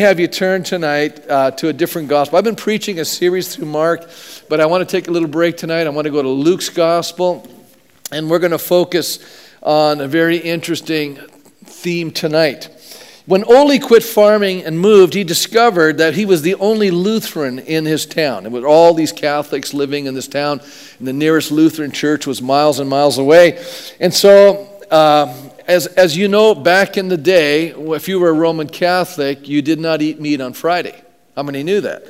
have you turn tonight uh, to a different gospel. I've been preaching a series through Mark, but I want to take a little break tonight. I want to go to Luke's gospel, and we're going to focus on a very interesting theme tonight. When Ole quit farming and moved, he discovered that he was the only Lutheran in his town. It was all these Catholics living in this town, and the nearest Lutheran church was miles and miles away. And so, uh, as, as you know, back in the day, if you were a Roman Catholic, you did not eat meat on Friday. How many knew that?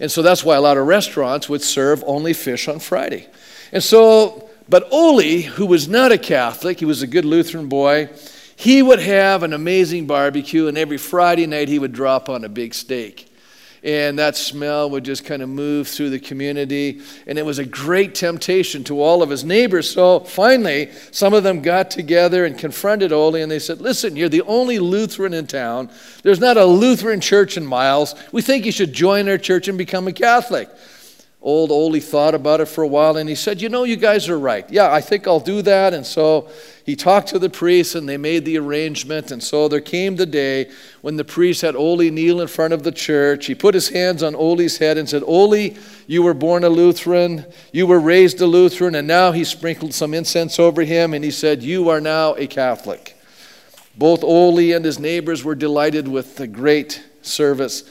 And so that's why a lot of restaurants would serve only fish on Friday. And so, but Ole, who was not a Catholic, he was a good Lutheran boy, he would have an amazing barbecue, and every Friday night he would drop on a big steak and that smell would just kind of move through the community. And it was a great temptation to all of his neighbors. So finally, some of them got together and confronted Ole, and they said, Listen, you're the only Lutheran in town. There's not a Lutheran church in Miles. We think you should join our church and become a Catholic. Old Ole thought about it for a while and he said, You know, you guys are right. Yeah, I think I'll do that. And so he talked to the priest and they made the arrangement. And so there came the day when the priest had Ole kneel in front of the church. He put his hands on Ole's head and said, Ole, you were born a Lutheran, you were raised a Lutheran, and now he sprinkled some incense over him and he said, You are now a Catholic. Both Ole and his neighbors were delighted with the great service.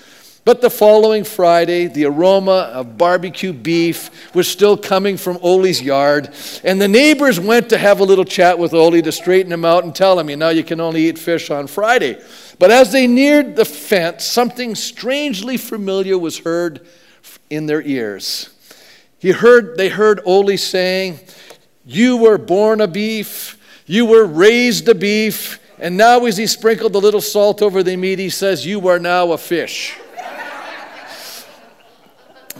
But the following Friday, the aroma of barbecue beef was still coming from Ole's yard, and the neighbors went to have a little chat with Ole to straighten him out and tell him, you know, you can only eat fish on Friday. But as they neared the fence, something strangely familiar was heard in their ears. He heard, they heard Ole saying, You were born a beef, you were raised a beef, and now as he sprinkled a little salt over the meat, he says, You are now a fish.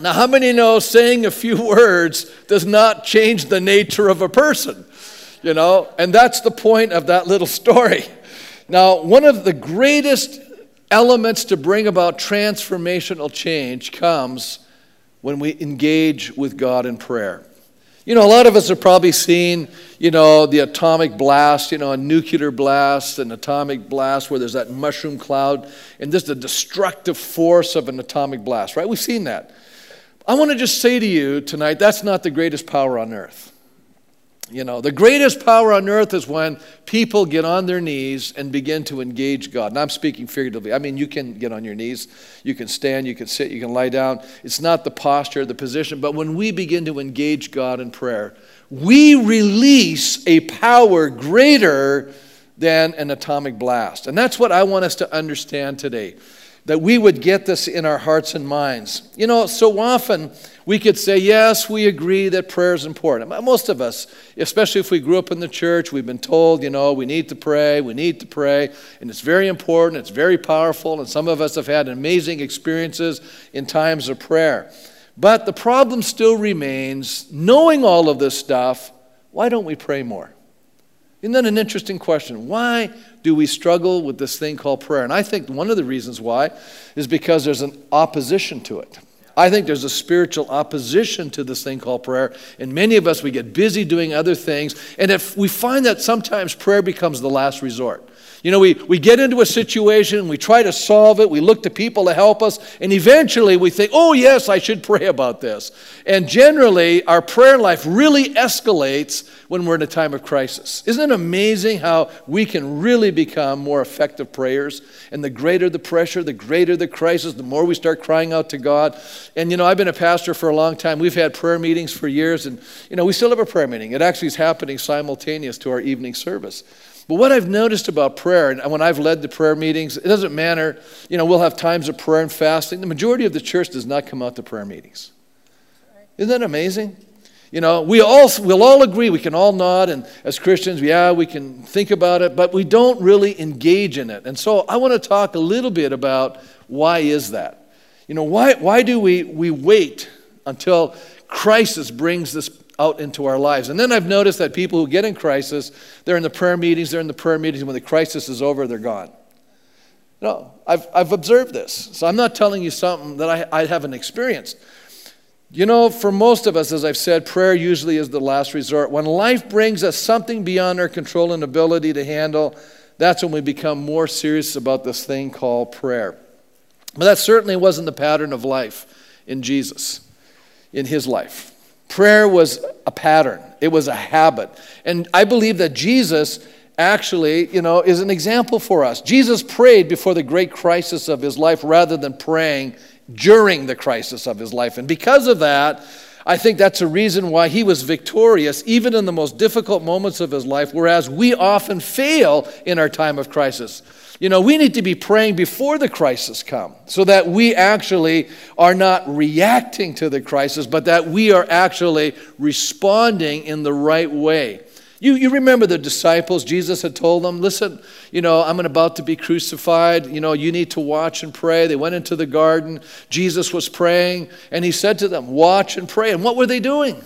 Now, how many know saying a few words does not change the nature of a person? You know, and that's the point of that little story. Now, one of the greatest elements to bring about transformational change comes when we engage with God in prayer. You know, a lot of us have probably seen, you know, the atomic blast, you know, a nuclear blast, an atomic blast where there's that mushroom cloud, and this the destructive force of an atomic blast, right? We've seen that. I want to just say to you tonight that's not the greatest power on earth. You know, the greatest power on earth is when people get on their knees and begin to engage God. And I'm speaking figuratively. I mean, you can get on your knees, you can stand, you can sit, you can lie down. It's not the posture, the position, but when we begin to engage God in prayer, we release a power greater than an atomic blast. And that's what I want us to understand today that we would get this in our hearts and minds. You know, so often we could say, yes, we agree that prayer is important. Most of us, especially if we grew up in the church, we've been told, you know, we need to pray, we need to pray, and it's very important, it's very powerful, and some of us have had amazing experiences in times of prayer. But the problem still remains knowing all of this stuff, why don't we pray more? Isn't that an interesting question? Why do we struggle with this thing called prayer? And I think one of the reasons why is because there's an opposition to it. I think there's a spiritual opposition to this thing called prayer. And many of us, we get busy doing other things. And if we find that sometimes prayer becomes the last resort. You know, we, we get into a situation, we try to solve it, we look to people to help us, and eventually we think, oh, yes, I should pray about this. And generally, our prayer life really escalates when we're in a time of crisis. Isn't it amazing how we can really become more effective prayers? And the greater the pressure, the greater the crisis, the more we start crying out to God. And, you know, I've been a pastor for a long time. We've had prayer meetings for years, and, you know, we still have a prayer meeting. It actually is happening simultaneous to our evening service. But what I've noticed about prayer, and when I've led the prayer meetings, it doesn't matter, you know, we'll have times of prayer and fasting. The majority of the church does not come out to prayer meetings. Isn't that amazing? You know, we all, we'll all agree, we can all nod, and as Christians, yeah, we can think about it, but we don't really engage in it. And so I want to talk a little bit about why is that? You know, why, why do we, we wait until crisis brings this out into our lives. And then I've noticed that people who get in crisis, they're in the prayer meetings, they're in the prayer meetings, when the crisis is over, they're gone. No, I've, I've observed this. So I'm not telling you something that I, I haven't experienced. You know, for most of us, as I've said, prayer usually is the last resort. When life brings us something beyond our control and ability to handle, that's when we become more serious about this thing called prayer. But that certainly wasn't the pattern of life in Jesus, in his life. Prayer was a pattern, it was a habit. And I believe that Jesus actually, you know, is an example for us. Jesus prayed before the great crisis of his life rather than praying during the crisis of his life. And because of that, I think that's a reason why he was victorious even in the most difficult moments of his life, whereas we often fail in our time of crisis. You know, we need to be praying before the crisis come so that we actually are not reacting to the crisis, but that we are actually responding in the right way. You, you remember the disciples, Jesus had told them, listen, you know, I'm about to be crucified. You know, you need to watch and pray. They went into the garden. Jesus was praying, and he said to them, watch and pray. And what were they doing?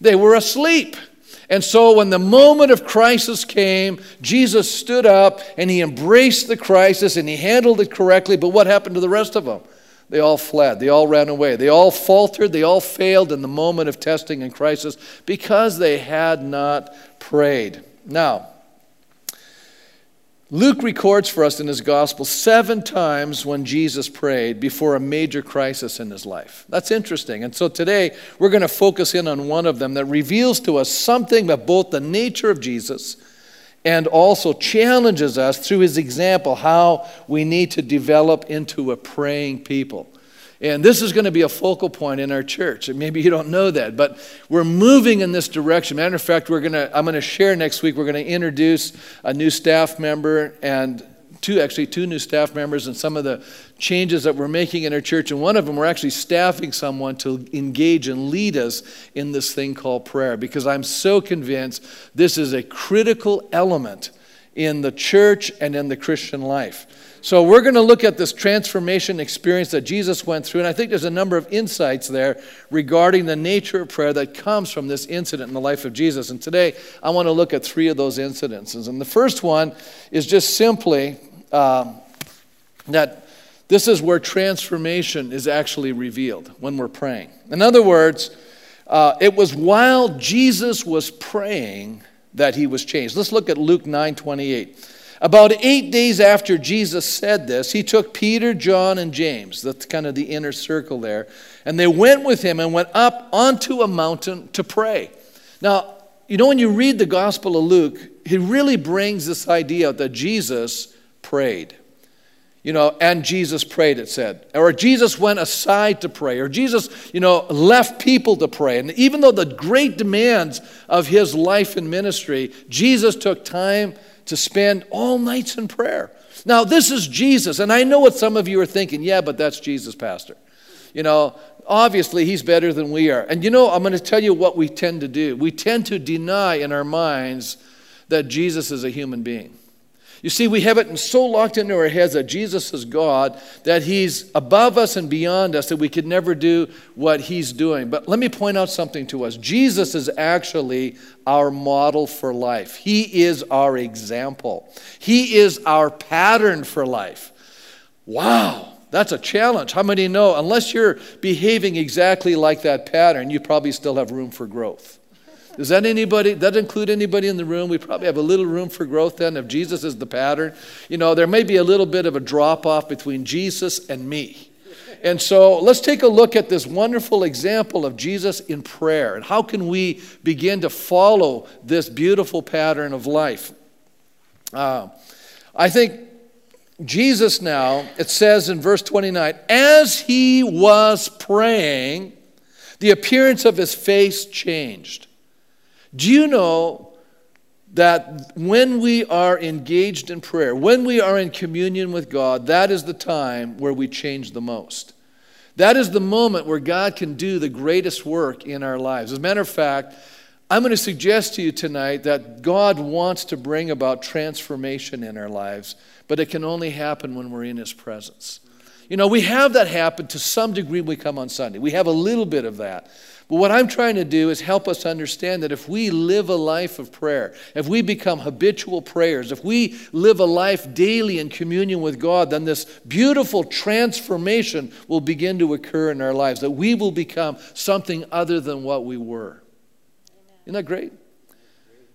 They were asleep. And so, when the moment of crisis came, Jesus stood up and he embraced the crisis and he handled it correctly. But what happened to the rest of them? They all fled. They all ran away. They all faltered. They all failed in the moment of testing and crisis because they had not prayed. Now, Luke records for us in his gospel seven times when Jesus prayed before a major crisis in his life. That's interesting. And so today we're going to focus in on one of them that reveals to us something about both the nature of Jesus and also challenges us through his example how we need to develop into a praying people. And this is going to be a focal point in our church. And maybe you don't know that, but we're moving in this direction. Matter of fact, we're going to, I'm going to share next week, we're going to introduce a new staff member and two, actually, two new staff members and some of the changes that we're making in our church. And one of them, we're actually staffing someone to engage and lead us in this thing called prayer because I'm so convinced this is a critical element in the church and in the Christian life. So, we're going to look at this transformation experience that Jesus went through, and I think there's a number of insights there regarding the nature of prayer that comes from this incident in the life of Jesus. And today, I want to look at three of those incidences. And the first one is just simply um, that this is where transformation is actually revealed when we're praying. In other words, uh, it was while Jesus was praying that he was changed. Let's look at Luke 9 28. About eight days after Jesus said this, he took Peter, John, and James, that's kind of the inner circle there, and they went with him and went up onto a mountain to pray. Now, you know, when you read the Gospel of Luke, he really brings this idea that Jesus prayed. You know, and Jesus prayed, it said. Or Jesus went aside to pray. Or Jesus, you know, left people to pray. And even though the great demands of his life and ministry, Jesus took time to spend all nights in prayer. Now, this is Jesus. And I know what some of you are thinking. Yeah, but that's Jesus, Pastor. You know, obviously he's better than we are. And you know, I'm going to tell you what we tend to do. We tend to deny in our minds that Jesus is a human being. You see, we have it so locked into our heads that Jesus is God, that He's above us and beyond us, that we could never do what He's doing. But let me point out something to us Jesus is actually our model for life, He is our example, He is our pattern for life. Wow. That's a challenge. How many know? Unless you're behaving exactly like that pattern, you probably still have room for growth. Does that anybody that include anybody in the room? We probably have a little room for growth then if Jesus is the pattern. You know, there may be a little bit of a drop off between Jesus and me. And so let's take a look at this wonderful example of Jesus in prayer and how can we begin to follow this beautiful pattern of life. Uh, I think Jesus now, it says in verse 29, as he was praying, the appearance of his face changed. Do you know that when we are engaged in prayer, when we are in communion with God, that is the time where we change the most? That is the moment where God can do the greatest work in our lives. As a matter of fact, I'm going to suggest to you tonight that God wants to bring about transformation in our lives, but it can only happen when we're in His presence. You know, we have that happen to some degree when we come on Sunday. We have a little bit of that. But what I'm trying to do is help us understand that if we live a life of prayer, if we become habitual prayers, if we live a life daily in communion with God, then this beautiful transformation will begin to occur in our lives, that we will become something other than what we were. Isn't that great?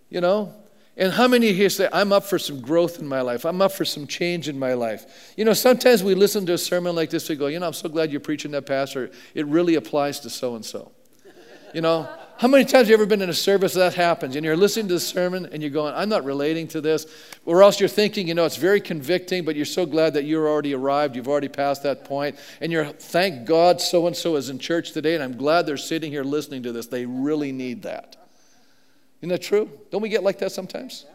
You know? And how many here say, I'm up for some growth in my life? I'm up for some change in my life. You know, sometimes we listen to a sermon like this, we go, you know, I'm so glad you're preaching that, Pastor. It really applies to so and so. You know, how many times have you ever been in a service that happens and you're listening to the sermon and you're going, I'm not relating to this? Or else you're thinking, you know, it's very convicting, but you're so glad that you're already arrived, you've already passed that point, and you're, thank God so and so is in church today, and I'm glad they're sitting here listening to this. They really need that. Isn't that true? Don't we get like that sometimes?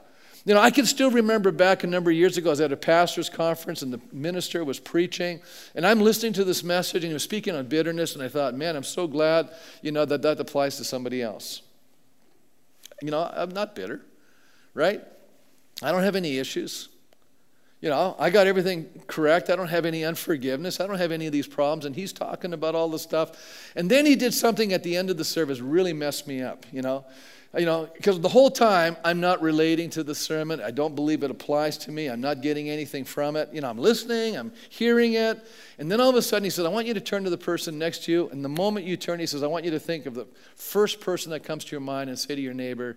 You know, I can still remember back a number of years ago, I was at a pastor's conference and the minister was preaching, and I'm listening to this message and he was speaking on bitterness, and I thought, man, I'm so glad, you know, that that applies to somebody else. You know, I'm not bitter, right? I don't have any issues. You know, I got everything correct. I don't have any unforgiveness. I don't have any of these problems. And he's talking about all this stuff. And then he did something at the end of the service really messed me up, you know you know, because the whole time I'm not relating to the sermon. I don't believe it applies to me. I'm not getting anything from it. You know, I'm listening, I'm hearing it. And then all of a sudden he says, I want you to turn to the person next to you. And the moment you turn, he says, I want you to think of the first person that comes to your mind and say to your neighbor,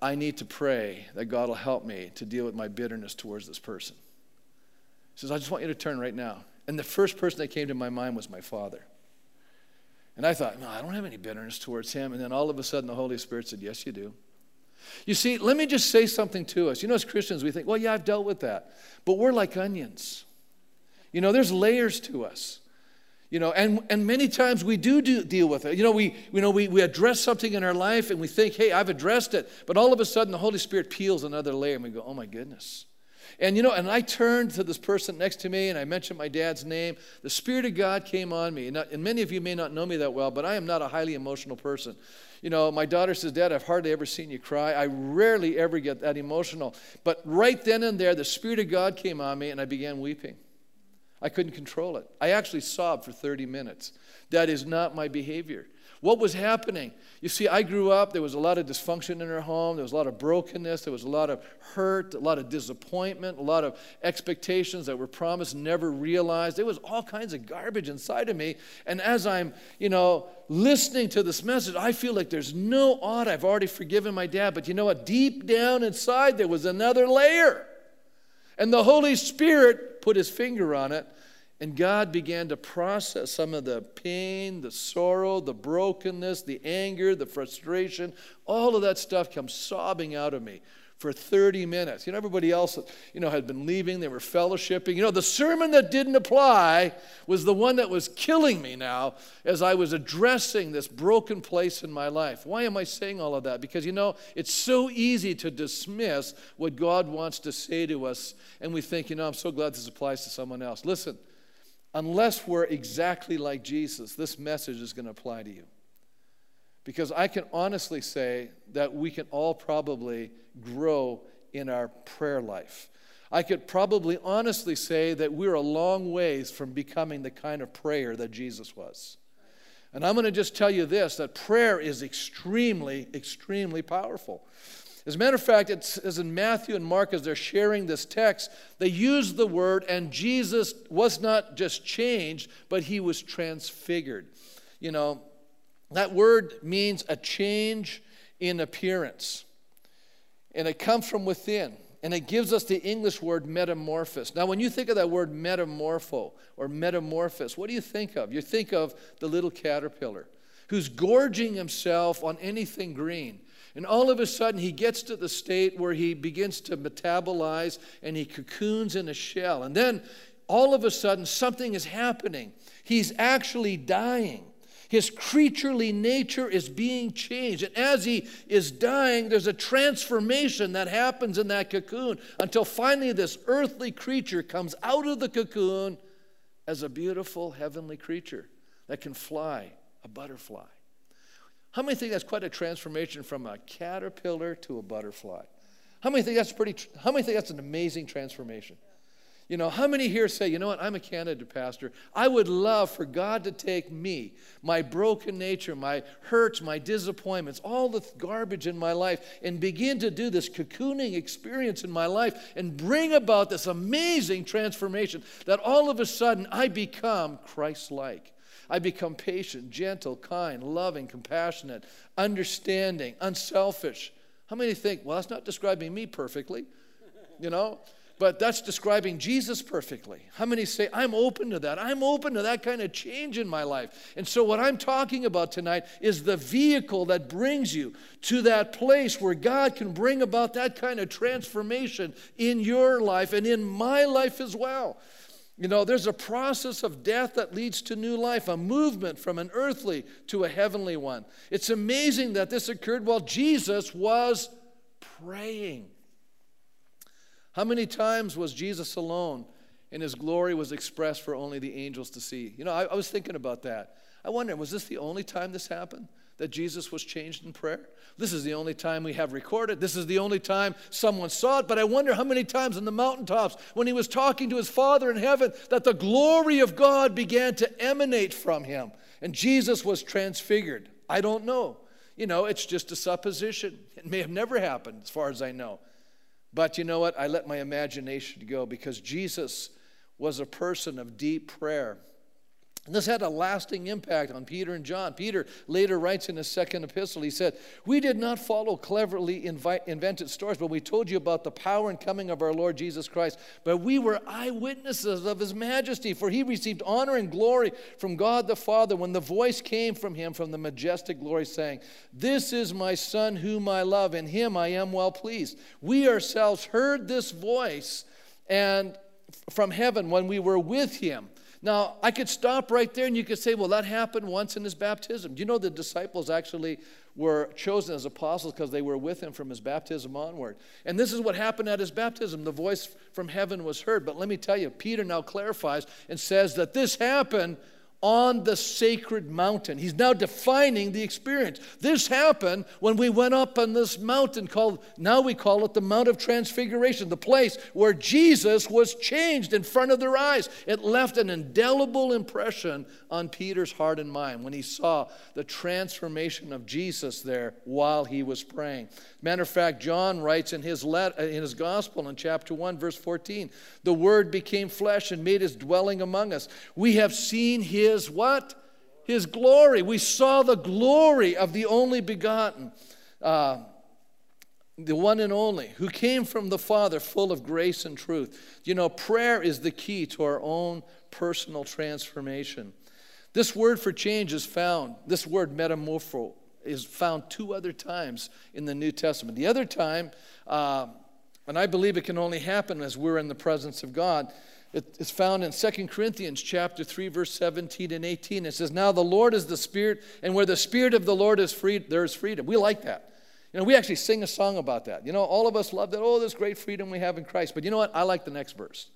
I need to pray that God will help me to deal with my bitterness towards this person. He says, I just want you to turn right now. And the first person that came to my mind was my father. And I thought, no, I don't have any bitterness towards him. And then all of a sudden, the Holy Spirit said, yes, you do. You see, let me just say something to us. You know, as Christians, we think, well, yeah, I've dealt with that. But we're like onions. You know, there's layers to us. You know, and, and many times we do, do deal with it. You know, we, you know we, we address something in our life and we think, hey, I've addressed it. But all of a sudden, the Holy Spirit peels another layer and we go, oh my goodness. And you know, and I turned to this person next to me and I mentioned my dad's name. The Spirit of God came on me. And, many of you may not know me that well, but I am not a highly emotional person. You know, my daughter says, Dad, I've hardly ever seen you cry. I rarely ever get that emotional. But right then and there, the Spirit of God came on me and I began weeping. I couldn't control it. I actually sobbed for 30 minutes. That is not my behavior. What was happening? You see, I grew up, there was a lot of dysfunction in our home, there was a lot of brokenness, there was a lot of hurt, a lot of disappointment, a lot of expectations that were promised, never realized. There was all kinds of garbage inside of me. And as I'm, you know, listening to this message, I feel like there's no odd. I've already forgiven my dad. But you know what? Deep down inside, there was another layer. And the Holy Spirit put his finger on it and God began to process some of the pain, the sorrow, the brokenness, the anger, the frustration. All of that stuff comes sobbing out of me for 30 minutes. You know, everybody else, you know, had been leaving, they were fellowshipping. You know, the sermon that didn't apply was the one that was killing me now as I was addressing this broken place in my life. Why am I saying all of that? Because, you know, it's so easy to dismiss what God wants to say to us, and we think, you know, I'm so glad this applies to someone else. Listen, unless we're exactly like Jesus, this message is going to apply to you. Because I can honestly say that we can all probably grow in our prayer life. I could probably honestly say that we're a long ways from becoming the kind of prayer that Jesus was. And I'm going to just tell you this that prayer is extremely, extremely powerful. As a matter of fact, it says in Matthew and Mark, as they're sharing this text, they use the word, and Jesus was not just changed, but he was transfigured. You know, that word means a change in appearance, and it comes from within. And it gives us the English word metamorphosis. Now, when you think of that word metamorpho or metamorphosis, what do you think of? You think of the little caterpillar who's gorging himself on anything green. And all of a sudden, he gets to the state where he begins to metabolize and he cocoons in a shell. And then all of a sudden, something is happening. He's actually dying. His creaturely nature is being changed. And as he is dying, there's a transformation that happens in that cocoon until finally this earthly creature comes out of the cocoon as a beautiful heavenly creature that can fly, a butterfly. How many think that's quite a transformation from a caterpillar to a butterfly? How many think that's pretty how many think that's an amazing transformation? You know, how many here say, you know what, I'm a candidate pastor. I would love for God to take me, my broken nature, my hurts, my disappointments, all the garbage in my life, and begin to do this cocooning experience in my life and bring about this amazing transformation that all of a sudden I become Christ like. I become patient, gentle, kind, loving, compassionate, understanding, unselfish, How many think, well, that's not describing me perfectly, you know? But that's describing Jesus perfectly. How many say, I'm open to that? I'm open to that kind of change in my life. And so, what I'm talking about tonight is the vehicle that brings you to that place where God can bring about that kind of transformation in your life and in my life as well. You know, there's a process of death that leads to new life, a movement from an earthly to a heavenly one. It's amazing that this occurred while Jesus was praying. How many times was Jesus alone and his glory was expressed for only the angels to see? You know, I, I was thinking about that. I wonder, was this the only time this happened? That Jesus was changed in prayer? This is the only time we have recorded. This is the only time someone saw it. But I wonder how many times in the mountaintops when he was talking to his Father in heaven that the glory of God began to emanate from him and Jesus was transfigured. I don't know. You know, it's just a supposition. It may have never happened, as far as I know. But you know what? I let my imagination go because Jesus was a person of deep prayer. And this had a lasting impact on Peter and John. Peter later writes in his second epistle, he said, We did not follow cleverly invented stories, but we told you about the power and coming of our Lord Jesus Christ. But we were eyewitnesses of his majesty, for he received honor and glory from God the Father when the voice came from him from the majestic glory, saying, This is my Son whom I love, in him I am well pleased. We ourselves heard this voice and from heaven when we were with him now, I could stop right there and you could say, well, that happened once in his baptism. Do you know the disciples actually were chosen as apostles because they were with him from his baptism onward? And this is what happened at his baptism. The voice from heaven was heard. But let me tell you, Peter now clarifies and says that this happened on the sacred mountain. He's now defining the experience. This happened when we went up on this mountain called, now we call it the Mount of Transfiguration, the place where Jesus was changed in front of their eyes. It left an indelible impression on Peter's heart and mind when he saw the transformation of Jesus there while he was praying. Matter of fact, John writes in his, let, uh, in his gospel in chapter 1, verse 14, the Word became flesh and made his dwelling among us. We have seen his what? His glory. We saw the glory of the only begotten. Uh, the one and only, who came from the Father, full of grace and truth. You know, prayer is the key to our own personal transformation. This word for change is found, this word metamorpho, is found two other times in the New Testament. The other time, uh, and I believe it can only happen as we're in the presence of God, it's found in 2 Corinthians chapter 3, verse 17 and 18. It says, Now the Lord is the Spirit, and where the Spirit of the Lord is free, there is freedom. We like that. You know, we actually sing a song about that. You know, all of us love that. Oh, this great freedom we have in Christ. But you know what? I like the next verse.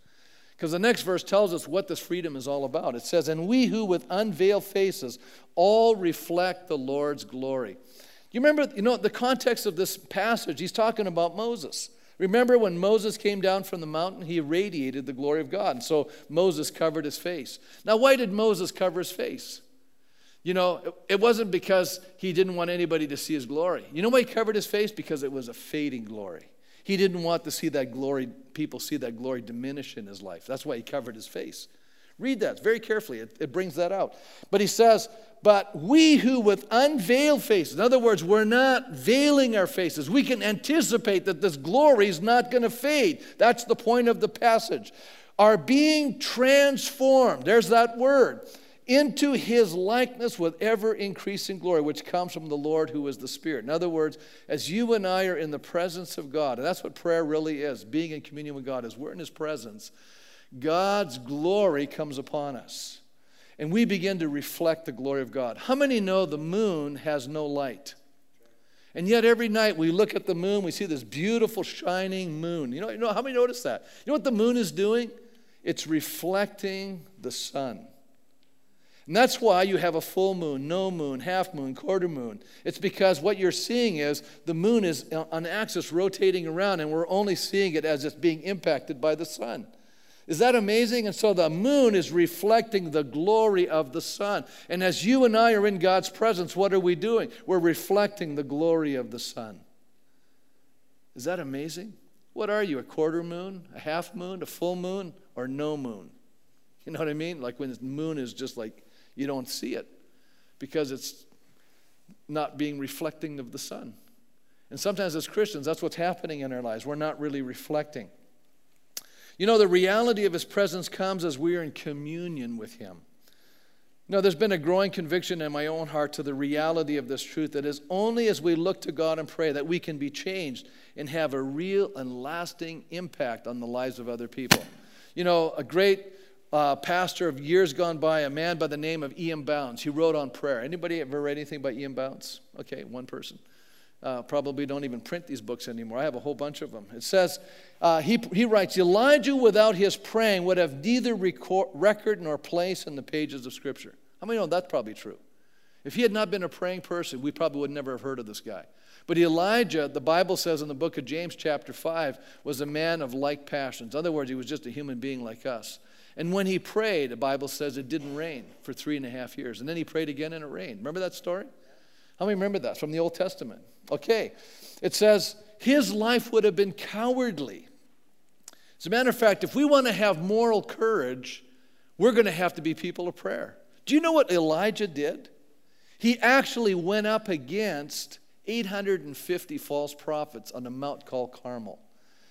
Because the next verse tells us what this freedom is all about. It says, And we who with unveiled faces all reflect the Lord's glory. You remember, you know, the context of this passage, he's talking about Moses. Remember when Moses came down from the mountain, he radiated the glory of God. And so Moses covered his face. Now, why did Moses cover his face? You know, it wasn't because he didn't want anybody to see his glory. You know why he covered his face? Because it was a fading glory. He didn't want to see that glory, people see that glory diminish in his life. That's why he covered his face. Read that very carefully, it, it brings that out. But he says, But we who with unveiled faces, in other words, we're not veiling our faces, we can anticipate that this glory is not going to fade. That's the point of the passage. Are being transformed, there's that word into his likeness with ever increasing glory, which comes from the Lord who is the Spirit. In other words, as you and I are in the presence of God, and that's what prayer really is being in communion with God, is we're in his presence, God's glory comes upon us. And we begin to reflect the glory of God. How many know the moon has no light? And yet every night we look at the moon, we see this beautiful shining moon. You know, you know how many notice that? You know what the moon is doing? It's reflecting the sun. And that's why you have a full moon, no moon, half moon, quarter moon. It's because what you're seeing is the moon is on axis rotating around, and we're only seeing it as it's being impacted by the sun. Is that amazing? And so the moon is reflecting the glory of the sun. And as you and I are in God's presence, what are we doing? We're reflecting the glory of the sun. Is that amazing? What are you, a quarter moon, a half moon, a full moon, or no moon? You know what I mean? Like when the moon is just like you don't see it because it's not being reflecting of the sun. And sometimes as Christians, that's what's happening in our lives. We're not really reflecting. You know, the reality of his presence comes as we are in communion with him. You know, there's been a growing conviction in my own heart to the reality of this truth that that is only as we look to God and pray that we can be changed and have a real and lasting impact on the lives of other people. You know, a great uh, pastor of years gone by, a man by the name of E.M. Bounds, he wrote on prayer. Anybody ever read anything by E.M. Bounds? Okay, one person. Uh, probably don't even print these books anymore. I have a whole bunch of them. It says, uh, he, he writes, Elijah without his praying would have neither record, record nor place in the pages of Scripture. Many know that's probably true? If he had not been a praying person, we probably would never have heard of this guy. But Elijah, the Bible says in the book of James, chapter 5, was a man of like passions. In other words, he was just a human being like us. And when he prayed, the Bible says it didn't rain for three and a half years. And then he prayed again and it rained. Remember that story? How many remember that from the Old Testament? Okay. It says his life would have been cowardly. As a matter of fact, if we want to have moral courage, we're going to have to be people of prayer. Do you know what Elijah did? He actually went up against 850 false prophets on a mount called Carmel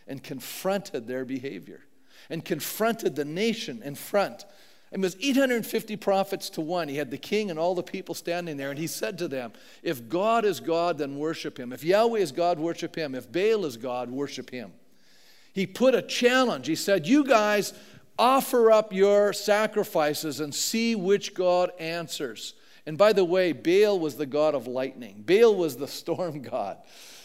and confronted their behavior and confronted the nation in front it was 850 prophets to one. He had the king and all the people standing there, and he said to them, If God is God, then worship him. If Yahweh is God, worship him. If Baal is God, worship him. He put a challenge. He said, You guys offer up your sacrifices and see which God answers. And by the way, Baal was the god of lightning, Baal was the storm god.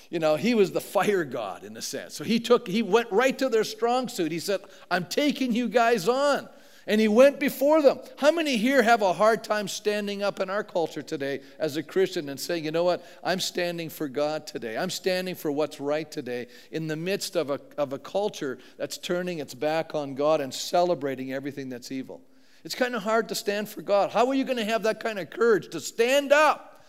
You know, he was the fire god in a sense. So he took, he went right to their strong suit. He said, I'm taking you guys on and he went before them. How many here have a hard time standing up in our culture today as a Christian and saying, you know what, I'm standing for God today. I'm standing for what's right today in the midst of a, of a culture that's turning its back on God and celebrating everything that's evil? It's kind of hard to stand for God. How are you going to have that kind of courage to stand up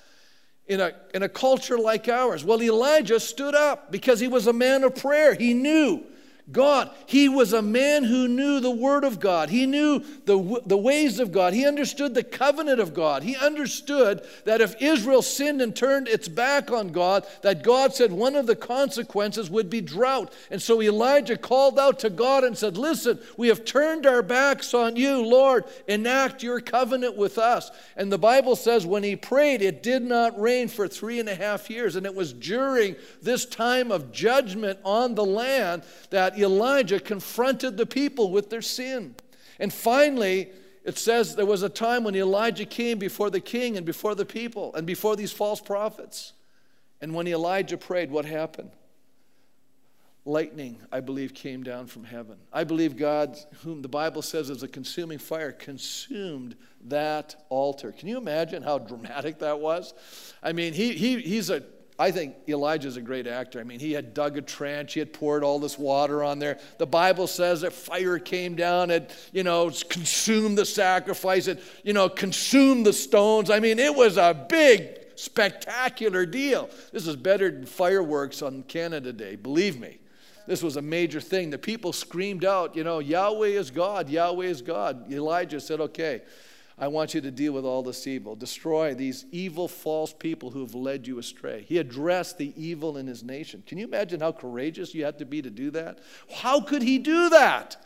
in a, in a culture like ours? Well, Elijah stood up because he was a man of prayer. He knew God. He was a man who knew the Word of God. He knew the, the ways of God. He understood the covenant of God. He understood that if Israel sinned and turned its back on God, that God said one of the consequences would be drought. And so Elijah called out to God and said, Listen, we have turned our backs on you, Lord. Enact your covenant with us. And the Bible says when he prayed, it did not rain for three and a half years. And it was during this time of judgment on the land that Elijah confronted the people with their sin. And finally, it says there was a time when Elijah came before the king and before the people and before these false prophets. And when Elijah prayed, what happened? Lightning, I believe, came down from heaven. I believe God, whom the Bible says is a consuming fire, consumed that altar. Can you imagine how dramatic that was? I mean, he, he, he's a I think Elijah's a great actor. I mean, he had dug a trench, he had poured all this water on there. The Bible says that fire came down and, you know, consumed the sacrifice, it, you know, consumed the stones. I mean, it was a big, spectacular deal. This is better than fireworks on Canada Day, believe me. This was a major thing. The people screamed out, you know, Yahweh is God, Yahweh is God. Elijah said, okay, I want you to deal with all this evil. Destroy these evil, false people who have led you astray. He addressed the evil in his nation. Can you imagine how courageous you had to be to do that? How could he do that?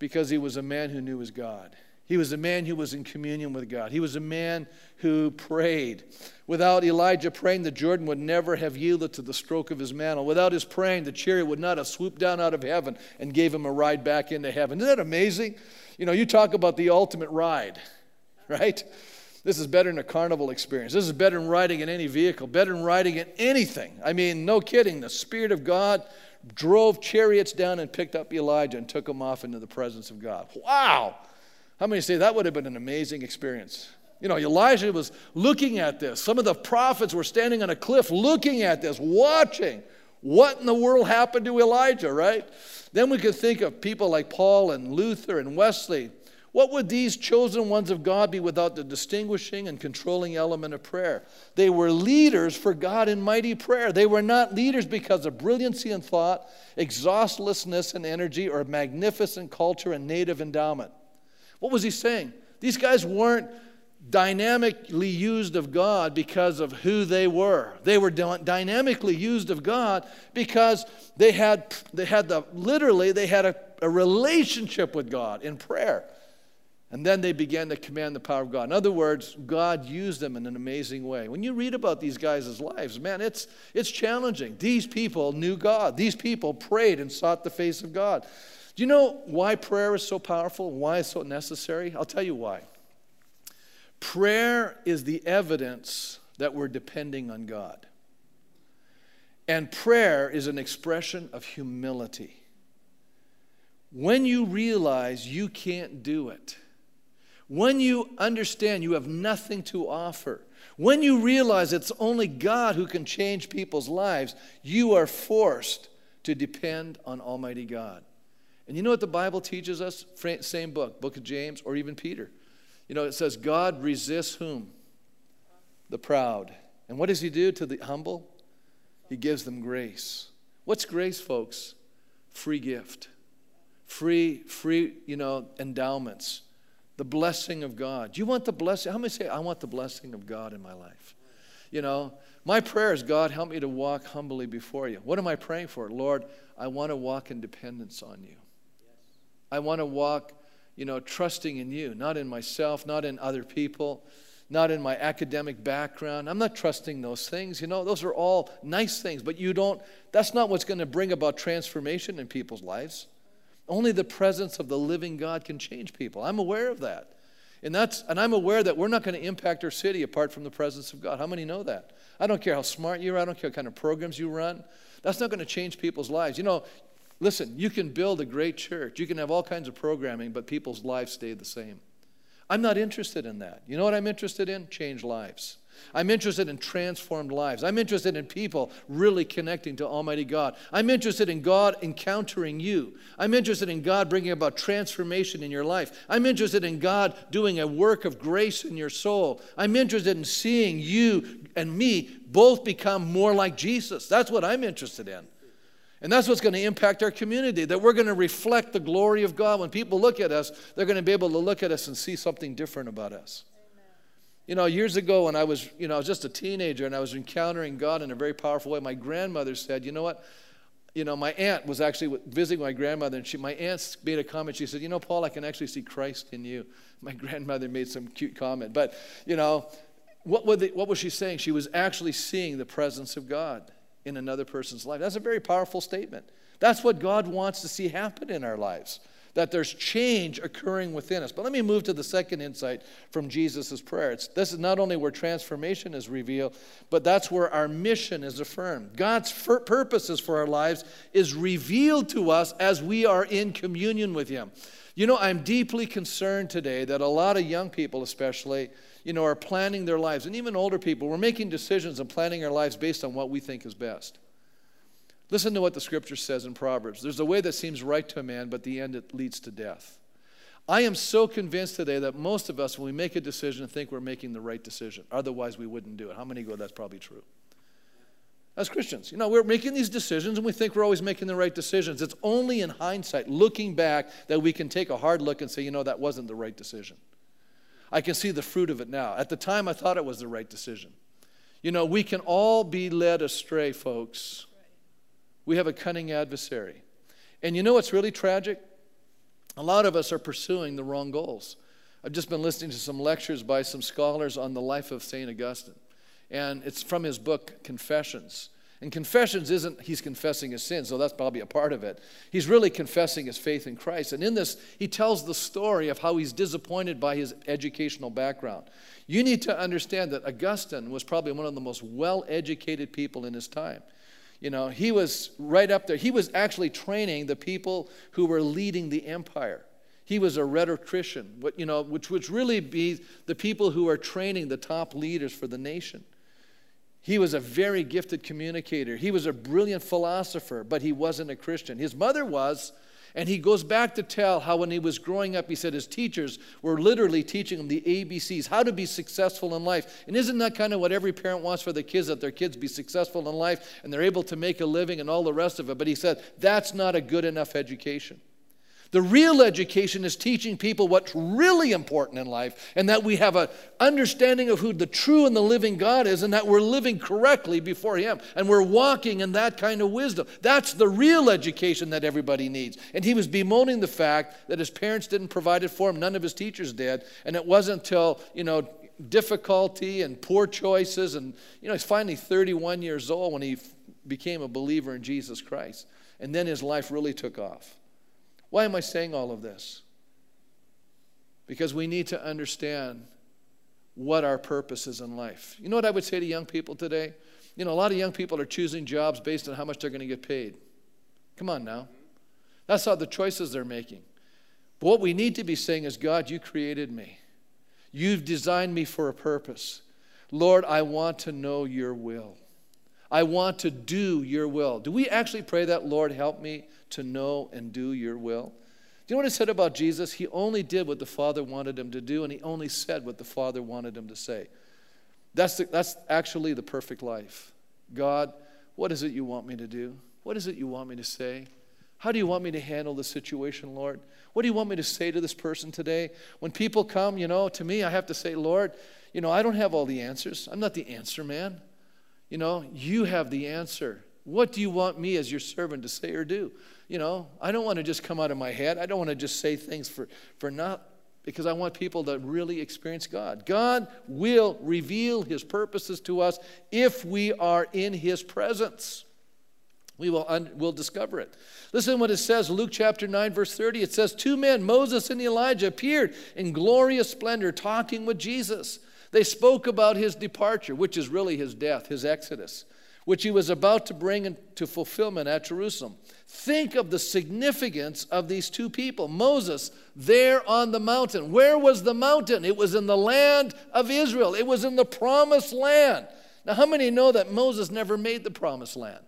Because he was a man who knew his God. He was a man who was in communion with God. He was a man who prayed. Without Elijah praying, the Jordan would never have yielded to the stroke of his mantle. Without his praying, the chariot would not have swooped down out of heaven and gave him a ride back into heaven. Isn't that amazing? You know, you talk about the ultimate ride right? This is better than a carnival experience. This is better than riding in any vehicle, better than riding in anything. I mean, no kidding. The Spirit of God drove chariots down and picked up Elijah and took him off into the presence of God. Wow! How many say that would have been an amazing experience? You know, Elijah was looking at this. Some of the prophets were standing on a cliff looking at this, watching what in the world happened to Elijah, right? Then we could think of people like Paul and Luther and Wesley what would these chosen ones of God be without the distinguishing and controlling element of prayer? They were leaders for God in mighty prayer. They were not leaders because of brilliancy in thought, exhaustlessness and energy, or magnificent culture and native endowment. What was he saying? These guys weren't dynamically used of God because of who they were. They were dynamically used of God because they had, they had the, literally, they had a, a relationship with God in prayer. And then they began to command the power of God. In other words, God used them in an amazing way. When you read about these guys' lives, man, it's, it's challenging. These people knew God. These people prayed and sought the face of God. Do you know why prayer is so powerful? Why it's so necessary? I'll tell you why. Prayer is the evidence that we're depending on God. And prayer is an expression of humility. When you realize you can't do it, when you understand you have nothing to offer, when you realize it's only God who can change people's lives, you are forced to depend on Almighty God. And you know what the Bible teaches us? Same book, book of James, or even Peter. You know, it says, God resists whom? The proud. And what does he do to the humble? He gives them grace. What's grace, folks? Free gift. Free, free, you know, endowments. The blessing of God. Do you want the blessing? How many say, I want the blessing of God in my life? You know, my prayer is, God, help me to walk humbly before you. What am I praying for? Lord, I want to walk in dependence on you. I want to walk you know, trusting in you, not in myself, not in other people, not in my academic background. I'm not trusting those things. You know, those are all nice things, but you don't, that's not what's going to bring about transformation in people's lives. Only the presence of the living God can change people. I'm aware of that. And that's and I'm aware that we're not going to impact our city apart from the presence of God. How many know that? I don't care how smart you are, I don't care what kind of programs you run. That's not going to change people's lives. You know, Listen, you can build a great church, you can have all kinds of programming, but people's lives stay the same. I'm not interested in that. You know what I'm interested in? Change lives. I'm interested in transformed lives. I'm interested in people really connecting to Almighty God. I'm interested in God encountering you. I'm interested in God bringing about transformation in your life. I'm interested in God doing a work of grace in your soul. I'm interested in seeing you and me both become more like Jesus. That's what I'm interested in. And that's what's going to impact our community, that we're going to reflect the glory of God. When people look at us, they're going to be able to look at us and see something different about us. You know, years ago when I was, you know, I was just a teenager and I was encountering God in a very powerful way, my grandmother said, you know what? You know, my aunt was actually visiting my grandmother, and she, my aunt made a comment. She said, You know, Paul, I can actually see Christ in you. My grandmother made some cute comment. But, you know, what, what was she saying? She was actually seeing the presence of God in another person's life. That's a very powerful statement. That's what God wants to see happen in our lives, that there's change occurring within us. But let me move to the second insight from Jesus' prayer. It's, this is not only where transformation is revealed, but that's where our mission is affirmed. God's purposes for our lives is revealed to us as we are in communion with Him. You know, I'm deeply concerned today that a lot of young people, especially, you know, are planning their lives, and even older people, we're making decisions and planning our lives based on what we think is best. Listen to what the scripture says in Proverbs. There's a way that seems right to a man, but the end it leads to death. I am so convinced today that most of us, when we make a decision, think we're making the right decision. Otherwise, we wouldn't do it. How many go, that's probably true? as Christians. You know, we're making these decisions and we think we're always making the right decisions. It's only in hindsight, looking back, that we can take a hard look and say, you know, that wasn't the right decision. I can see the fruit of it now. At the time, I thought it was the right decision. You know, we can all be led astray, folks. We have a cunning adversary. And you know what's really tragic? A lot of us are pursuing the wrong goals. I've just been listening to some lectures by some scholars on the life of St. Augustine and it's from his book Confessions. And Confessions isn't he's confessing his sins, so that's probably a part of it. He's really confessing his faith in Christ. And in this, he tells the story of how he's disappointed by his educational background. You need to understand that Augustine was probably one of the most well educated people in his time. You know, he was right up there. He was actually training the people who were leading the empire. He was a rhetorician, you know, which would really be the people who are training the top leaders for the nation. He was a very gifted communicator. He was a brilliant philosopher, but he wasn't a Christian. His mother was, and he goes back to tell how when he was growing up, he said his teachers were literally teaching him the ABCs, how to be successful in life. And isn't that kind of what every parent wants for their kids, that their kids be successful in life and they're able to make a living and all the rest of it? But he said, that's not a good enough education. The real education is teaching people what's really important in life and that we have an understanding of who the true and the living God is and that we're living correctly before Him and we're walking in that kind of wisdom. That's the real education that everybody needs. And he was bemoaning the fact that his parents didn't provide it for him, none of his teachers did. And it wasn't until, you know, difficulty and poor choices and, you know, he's finally 31 years old when he became a believer in Jesus Christ. And then his life really took off. Why am I saying all of this? Because we need to understand what our purpose is in life. You know what I would say to young people today? You know, a lot of young people are choosing jobs based on how much they're going to get paid. Come on now. That's not the choices they're making. But what we need to be saying is God, you created me. You've designed me for a purpose. Lord, I want to know your will. I want to do your will. Do we actually pray that, Lord, help me to know and do your will? Do you know what it said about Jesus? He only did what the Father wanted him to do, and he only said what the Father wanted him to say. That's, the, that's actually the perfect life. God, what is it you want me to do? What is it you want me to say? How do you want me to handle the situation, Lord? What do you want me to say to this person today? When people come, you know, to me, I have to say, Lord, you know, I don't have all the answers. I'm not the answer man. You know, you have the answer. What do you want me as your servant to say or do? You know, I don't want to just come out of my head. I don't want to just say things for, for not because I want people to really experience God. God will reveal his purposes to us if we are in his presence. We will un- we'll discover it. Listen what it says, Luke chapter 9, verse 30. It says, Two men, Moses and Elijah, appeared in glorious splendor talking with Jesus. They spoke about his departure, which is really his death, his exodus, which he was about to bring into fulfillment at Jerusalem. Think of the significance of these two people. Moses, there on the mountain. Where was the mountain? It was in the land of Israel, it was in the promised land. Now, how many know that Moses never made the promised land?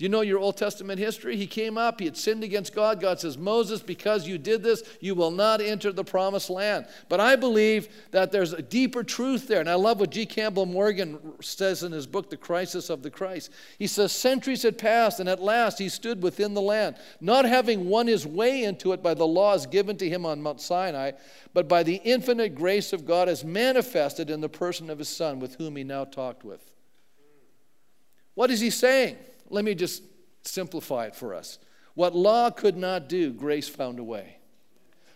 Do you know your Old Testament history? He came up, he had sinned against God. God says, Moses, because you did this, you will not enter the promised land. But I believe that there's a deeper truth there. And I love what G. Campbell Morgan says in his book, The Crisis of the Christ. He says, Centuries had passed, and at last he stood within the land, not having won his way into it by the laws given to him on Mount Sinai, but by the infinite grace of God as manifested in the person of his Son, with whom he now talked with. What is he saying? Let me just simplify it for us. What law could not do, grace found a way.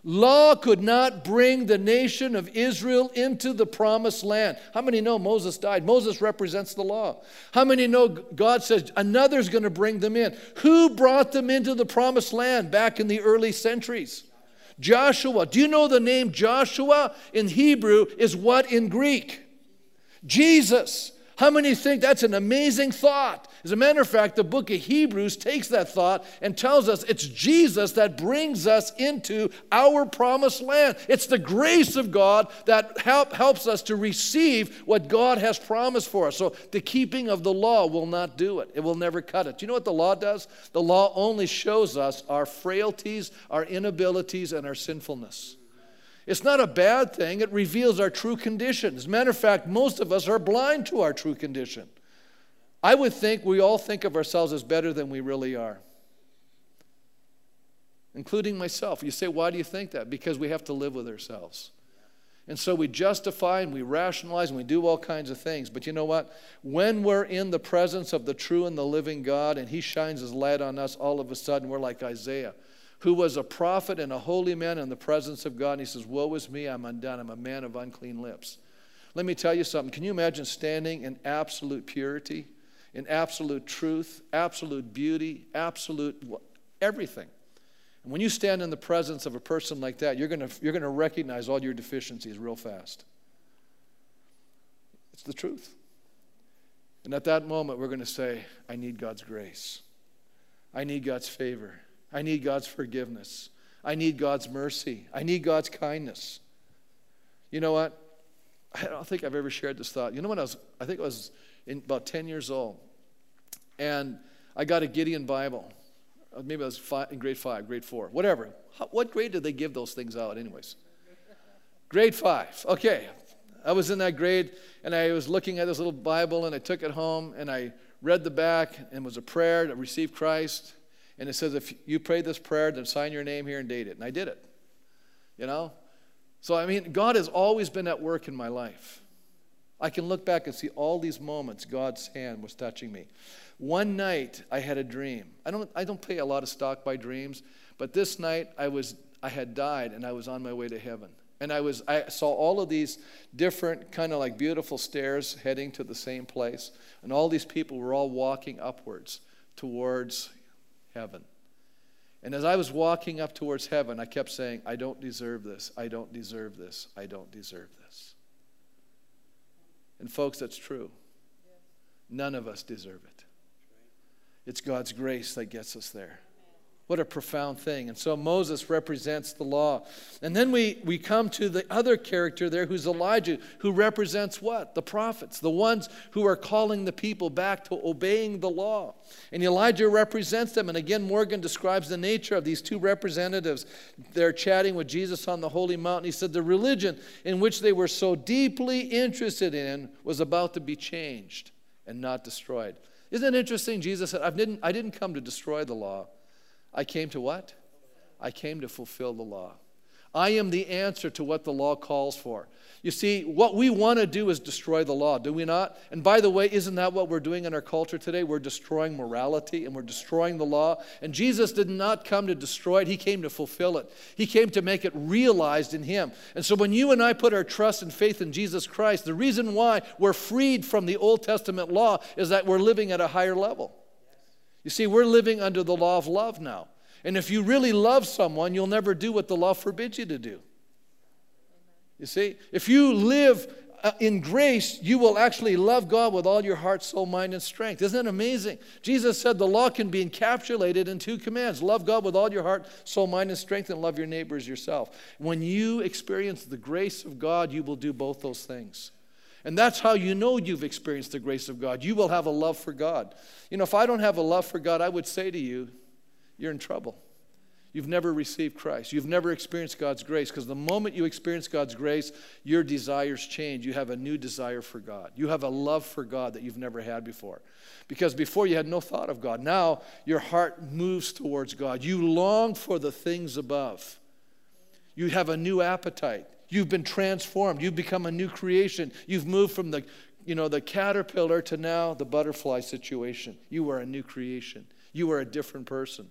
Law could not bring the nation of Israel into the promised land. How many know Moses died? Moses represents the law. How many know God says another's going to bring them in? Who brought them into the promised land back in the early centuries? Joshua. Do you know the name Joshua in Hebrew is what in Greek? Jesus. How many think that's an amazing thought? As a matter of fact, the book of Hebrews takes that thought and tells us it's Jesus that brings us into our promised land. It's the grace of God that help, helps us to receive what God has promised for us. So the keeping of the law will not do it, it will never cut it. Do you know what the law does? The law only shows us our frailties, our inabilities, and our sinfulness. It's not a bad thing, it reveals our true condition. As a matter of fact, most of us are blind to our true condition. I would think we all think of ourselves as better than we really are, including myself. You say, why do you think that? Because we have to live with ourselves. And so we justify and we rationalize and we do all kinds of things. But you know what? When we're in the presence of the true and the living God and He shines His light on us, all of a sudden we're like Isaiah who was a prophet and a holy man in the presence of God. And he says, Woe is me, I'm undone. I'm a man of unclean lips. Let me tell you something. Can you imagine standing in absolute purity, in absolute truth, absolute beauty, absolute everything? And when you stand in the presence of a person like that, you're going you're to recognize all your deficiencies real fast. It's the truth. And at that moment, we're going to say, I need God's grace. I need God's favor. I need God's forgiveness. I need God's mercy. I need God's kindness. You know what? I don't think I've ever shared this thought. You know when I was, I think I was in about 10 years old, and I got a Gideon Bible. Uh, maybe I was five, in grade five, grade four, whatever. How, what grade did they give those things out, anyways? Grade five. Okay. I was in that grade, and I was looking at this little Bible, and I took it home, and I read the back, and it was a prayer to receive Christ. And it says, if you pray this prayer, then sign your name here and date it. And I did it. You know? So, I mean, God has always been at work in my life. I can look back and see all these moments God's hand was touching me. One night I had a dream. I don't, I don't pay a lot of stock by dreams, but this night I, was, I had died and I was on my way to heaven. And I, was, I saw all of these different, kind of like beautiful stairs heading to the same place. And all these people were all walking upwards towards heaven. And as I was walking up towards heaven, I kept saying, I don't deserve this. I don't deserve this. I don't deserve this. And folks, that's true. None of us deserve it. It's God's grace that gets us there. What a profound thing. And so Moses represents the law. And then we, we come to the other character there who's Elijah, who represents what? The prophets, the ones who are calling the people back to obeying the law. And Elijah represents them. And again, Morgan describes the nature of these two representatives. They're chatting with Jesus on the holy mountain. He said the religion in which they were so deeply interested in was about to be changed and not destroyed. Isn't it interesting? Jesus said, I didn't, I didn't come to destroy the law. I came to what? I came to fulfill the law. I am the answer to what the law calls for. You see, what we want to do is destroy the law, do we not? And by the way, isn't that what we're doing in our culture today? We're destroying morality and we're destroying the law. And Jesus did not come to destroy it, He came to fulfill it. He came to make it realized in Him. And so when you and I put our trust and faith in Jesus Christ, the reason why we're freed from the Old Testament law is that we're living at a higher level. You see, we're living under the law of love now. And if you really love someone, you'll never do what the law forbids you to do. You see, if you live uh, in grace, you will actually love God with all your heart, soul, mind, and strength. Isn't that amazing? Jesus said the law can be encapsulated in two commands love God with all your heart, soul, mind, and strength, and love your neighbors yourself. When you experience the grace of God, you will do both those things. And that's how you know you've experienced the grace of God. You will have a love for God. You know, if I don't have a love for God, I would say to you, you're in trouble. You've never received Christ. You've never experienced God's grace because the moment you experience God's grace, your desires change. You have a new desire for God. You have a love for God that you've never had before. Because before you had no thought of God. Now your heart moves towards God. You long for the things above. You have a new appetite. You've been transformed. You've become a new creation. You've moved from the, you know, the caterpillar to now the butterfly situation. You are a new creation. You are a different person.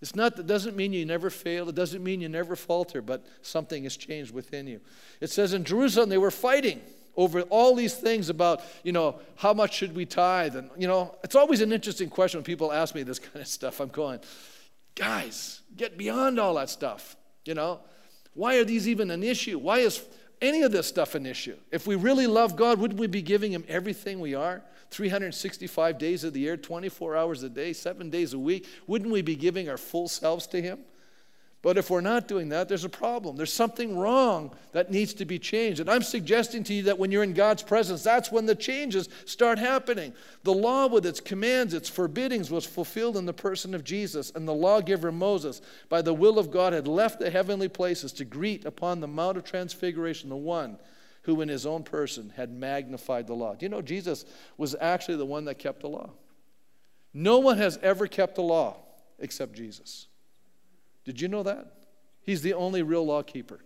It's not that doesn't mean you never fail. It doesn't mean you never falter, but something has changed within you. It says in Jerusalem they were fighting over all these things about, you know, how much should we tithe? And, you know, it's always an interesting question when people ask me this kind of stuff. I'm going, guys, get beyond all that stuff, you know? Why are these even an issue? Why is any of this stuff an issue? If we really love God, wouldn't we be giving Him everything we are? 365 days of the year, 24 hours a day, seven days a week. Wouldn't we be giving our full selves to Him? But if we're not doing that, there's a problem. There's something wrong that needs to be changed. And I'm suggesting to you that when you're in God's presence, that's when the changes start happening. The law, with its commands, its forbiddings, was fulfilled in the person of Jesus. And the lawgiver Moses, by the will of God, had left the heavenly places to greet upon the Mount of Transfiguration the one who, in his own person, had magnified the law. Do you know Jesus was actually the one that kept the law? No one has ever kept the law except Jesus. Did you know that? He's the only real law keeper.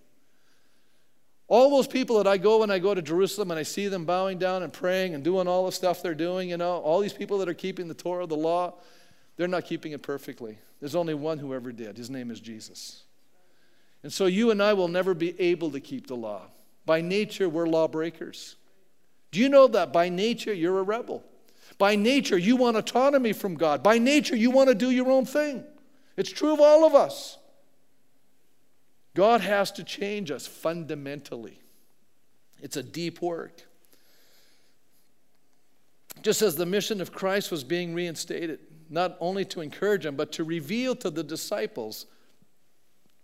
All those people that I go when I go to Jerusalem and I see them bowing down and praying and doing all the stuff they're doing, you know, all these people that are keeping the Torah, the law, they're not keeping it perfectly. There's only one who ever did. His name is Jesus. And so you and I will never be able to keep the law. By nature, we're lawbreakers. Do you know that by nature, you're a rebel? By nature, you want autonomy from God. By nature, you want to do your own thing. It's true of all of us. God has to change us fundamentally. It's a deep work. Just as the mission of Christ was being reinstated, not only to encourage them, but to reveal to the disciples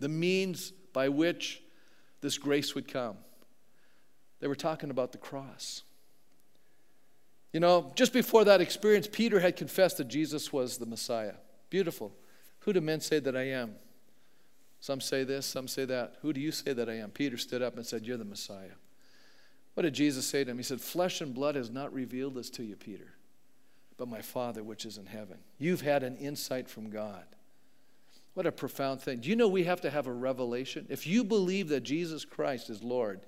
the means by which this grace would come. They were talking about the cross. You know, just before that experience, Peter had confessed that Jesus was the Messiah. Beautiful. Who do men say that I am? Some say this, some say that. Who do you say that I am? Peter stood up and said, You're the Messiah. What did Jesus say to him? He said, Flesh and blood has not revealed this to you, Peter, but my Father which is in heaven. You've had an insight from God. What a profound thing. Do you know we have to have a revelation? If you believe that Jesus Christ is Lord,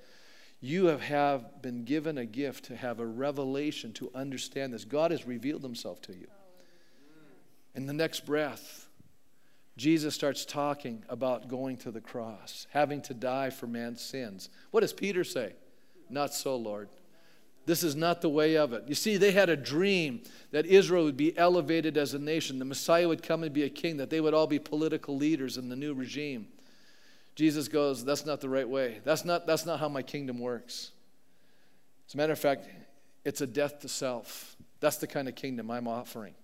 you have, have been given a gift to have a revelation to understand this. God has revealed himself to you. In the next breath, Jesus starts talking about going to the cross, having to die for man's sins. What does Peter say? Not so, Lord. This is not the way of it. You see, they had a dream that Israel would be elevated as a nation, the Messiah would come and be a king, that they would all be political leaders in the new regime. Jesus goes, That's not the right way. That's not, that's not how my kingdom works. As a matter of fact, it's a death to self. That's the kind of kingdom I'm offering.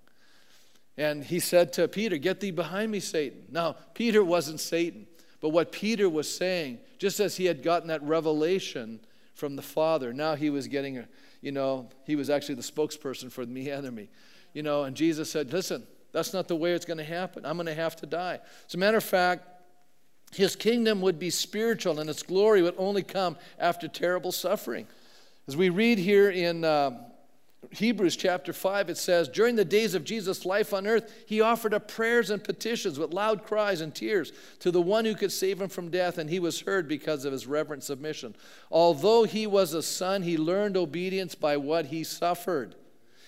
And he said to Peter, Get thee behind me, Satan. Now, Peter wasn't Satan, but what Peter was saying, just as he had gotten that revelation from the Father, now he was getting, a, you know, he was actually the spokesperson for the enemy. You know, and Jesus said, Listen, that's not the way it's going to happen. I'm going to have to die. As a matter of fact, his kingdom would be spiritual and its glory would only come after terrible suffering. As we read here in uh, Hebrews chapter 5, it says, During the days of Jesus' life on earth, he offered up prayers and petitions with loud cries and tears to the one who could save him from death, and he was heard because of his reverent submission. Although he was a son, he learned obedience by what he suffered.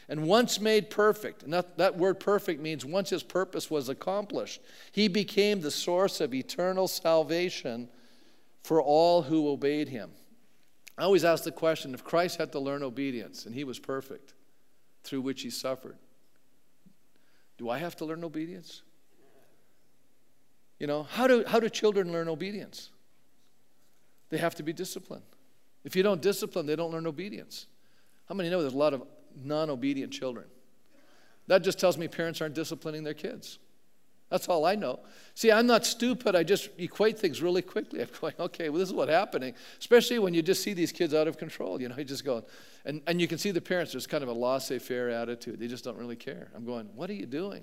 And once made perfect, and that, that word perfect means once his purpose was accomplished, he became the source of eternal salvation for all who obeyed him. I always ask the question if Christ had to learn obedience and he was perfect, through which he suffered, do I have to learn obedience? You know, how do, how do children learn obedience? They have to be disciplined. If you don't discipline, they don't learn obedience. How many know there's a lot of non obedient children? That just tells me parents aren't disciplining their kids. That's all I know. See, I'm not stupid. I just equate things really quickly. I'm going, okay, well, this is what's happening. Especially when you just see these kids out of control. You know, you just go, and, and you can see the parents, there's kind of a laissez faire attitude. They just don't really care. I'm going, what are you doing?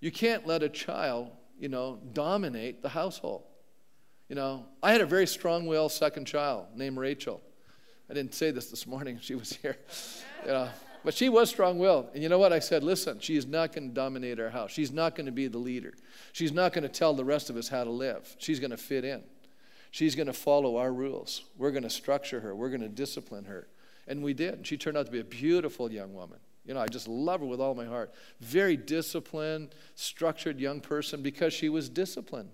You can't let a child, you know, dominate the household. You know, I had a very strong willed second child named Rachel. I didn't say this this morning. She was here. You know, but she was strong willed. And you know what? I said, listen, she is not going to dominate our house. She's not going to be the leader. She's not going to tell the rest of us how to live. She's going to fit in. She's going to follow our rules. We're going to structure her. We're going to discipline her. And we did. And she turned out to be a beautiful young woman. You know, I just love her with all my heart. Very disciplined, structured young person because she was disciplined.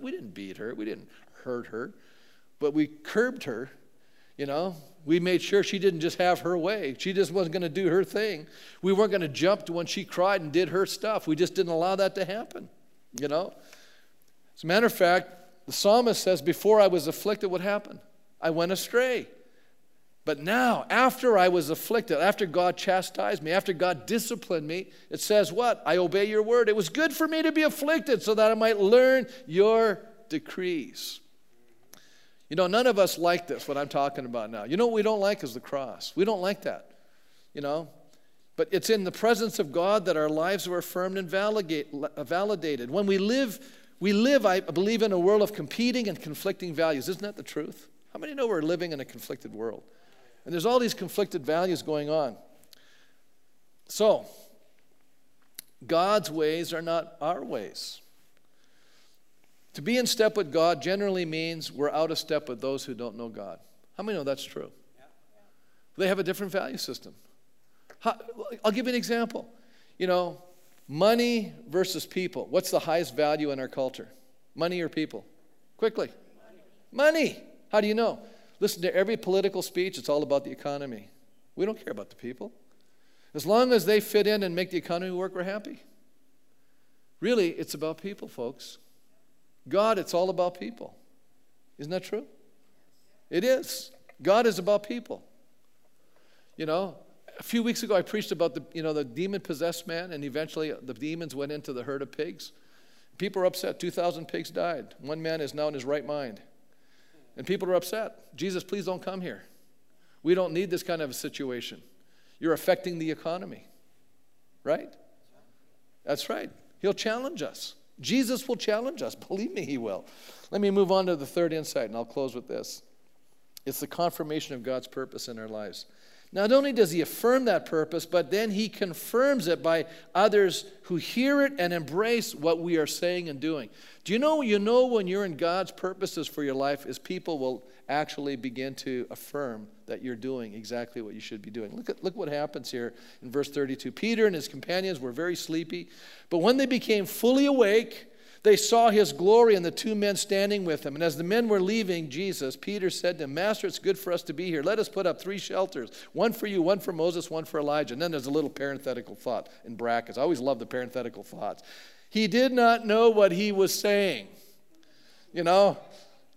We didn't beat her, we didn't hurt her, but we curbed her you know, we made sure she didn't just have her way. She just wasn't going to do her thing. We weren't going to jump to when she cried and did her stuff. We just didn't allow that to happen. You know? As a matter of fact, the psalmist says, Before I was afflicted, what happened? I went astray. But now, after I was afflicted, after God chastised me, after God disciplined me, it says what? I obey your word. It was good for me to be afflicted so that I might learn your decrees. You know, none of us like this, what I'm talking about now. You know what we don't like is the cross. We don't like that, you know. But it's in the presence of God that our lives are affirmed and uh, validated. When we live, we live, I believe, in a world of competing and conflicting values. Isn't that the truth? How many know we're living in a conflicted world? And there's all these conflicted values going on. So, God's ways are not our ways. To be in step with God generally means we're out of step with those who don't know God. How many know that's true? They have a different value system. How, I'll give you an example. You know, money versus people. What's the highest value in our culture? Money or people? Quickly. Money. money. How do you know? Listen to every political speech, it's all about the economy. We don't care about the people. As long as they fit in and make the economy work, we're happy. Really, it's about people, folks. God, it's all about people. Isn't that true? It is. God is about people. You know, a few weeks ago I preached about the, you know, the demon possessed man, and eventually the demons went into the herd of pigs. People are upset. 2,000 pigs died. One man is now in his right mind. And people are upset. Jesus, please don't come here. We don't need this kind of a situation. You're affecting the economy. Right? That's right. He'll challenge us. Jesus will challenge us. Believe me, he will. Let me move on to the third insight, and I'll close with this. It's the confirmation of God's purpose in our lives. Not only does he affirm that purpose, but then he confirms it by others who hear it and embrace what we are saying and doing. Do you know you know when you're in God's purposes for your life is people will actually begin to affirm that you're doing exactly what you should be doing. Look at look what happens here in verse 32. Peter and his companions were very sleepy, but when they became fully awake, they saw his glory and the two men standing with him. And as the men were leaving Jesus, Peter said to him, Master, it's good for us to be here. Let us put up three shelters one for you, one for Moses, one for Elijah. And then there's a little parenthetical thought in brackets. I always love the parenthetical thoughts. He did not know what he was saying. You know,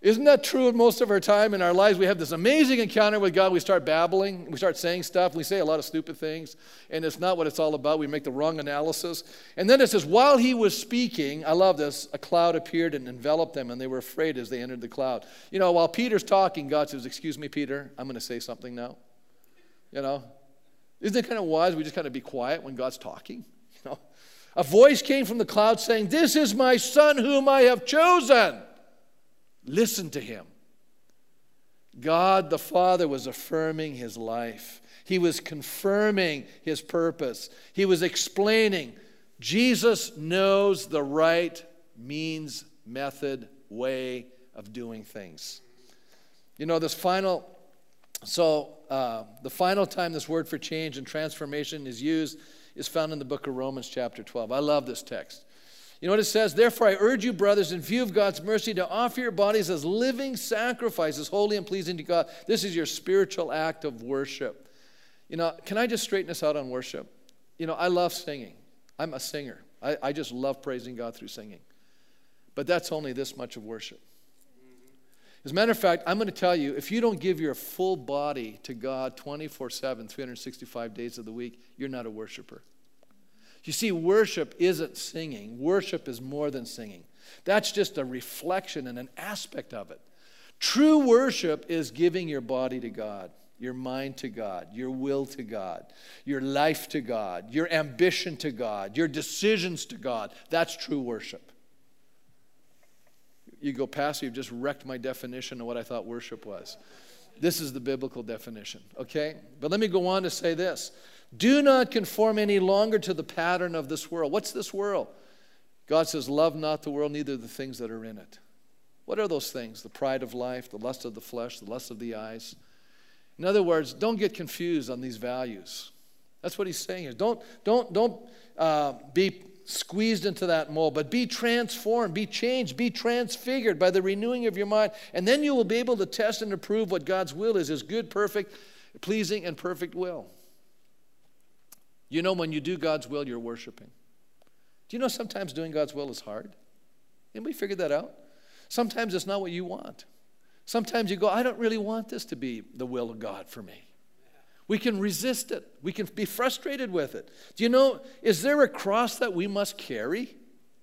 isn't that true in most of our time in our lives? We have this amazing encounter with God. We start babbling, we start saying stuff, we say a lot of stupid things, and it's not what it's all about. We make the wrong analysis. And then it says, while he was speaking, I love this, a cloud appeared and enveloped them, and they were afraid as they entered the cloud. You know, while Peter's talking, God says, Excuse me, Peter, I'm going to say something now. You know, isn't it kind of wise? We just kind of be quiet when God's talking. You know, a voice came from the cloud saying, This is my son whom I have chosen. Listen to him. God the Father was affirming his life. He was confirming his purpose. He was explaining Jesus knows the right means, method, way of doing things. You know, this final, so uh, the final time this word for change and transformation is used is found in the book of Romans, chapter 12. I love this text. You know what it says? Therefore, I urge you, brothers, in view of God's mercy, to offer your bodies as living sacrifices, holy and pleasing to God. This is your spiritual act of worship. You know, can I just straighten this out on worship? You know, I love singing. I'm a singer. I, I just love praising God through singing. But that's only this much of worship. As a matter of fact, I'm going to tell you if you don't give your full body to God 24 7, 365 days of the week, you're not a worshiper. You see, worship isn't singing, worship is more than singing. That's just a reflection and an aspect of it. True worship is giving your body to God, your mind to God, your will to God, your life to God, your ambition to God, your decisions to God. That's true worship. You go past, you've just wrecked my definition of what I thought worship was. This is the biblical definition, okay? But let me go on to say this do not conform any longer to the pattern of this world. What's this world? God says, Love not the world, neither the things that are in it. What are those things? The pride of life, the lust of the flesh, the lust of the eyes. In other words, don't get confused on these values. That's what he's saying here. Don't, don't, don't uh, be squeezed into that mold, but be transformed, be changed, be transfigured by the renewing of your mind. And then you will be able to test and approve what God's will is his good, perfect, pleasing, and perfect will. You know, when you do God's will, you're worshiping. Do you know sometimes doing God's will is hard? Anybody figured that out? Sometimes it's not what you want. Sometimes you go, I don't really want this to be the will of God for me. We can resist it. We can be frustrated with it. Do you know, is there a cross that we must carry?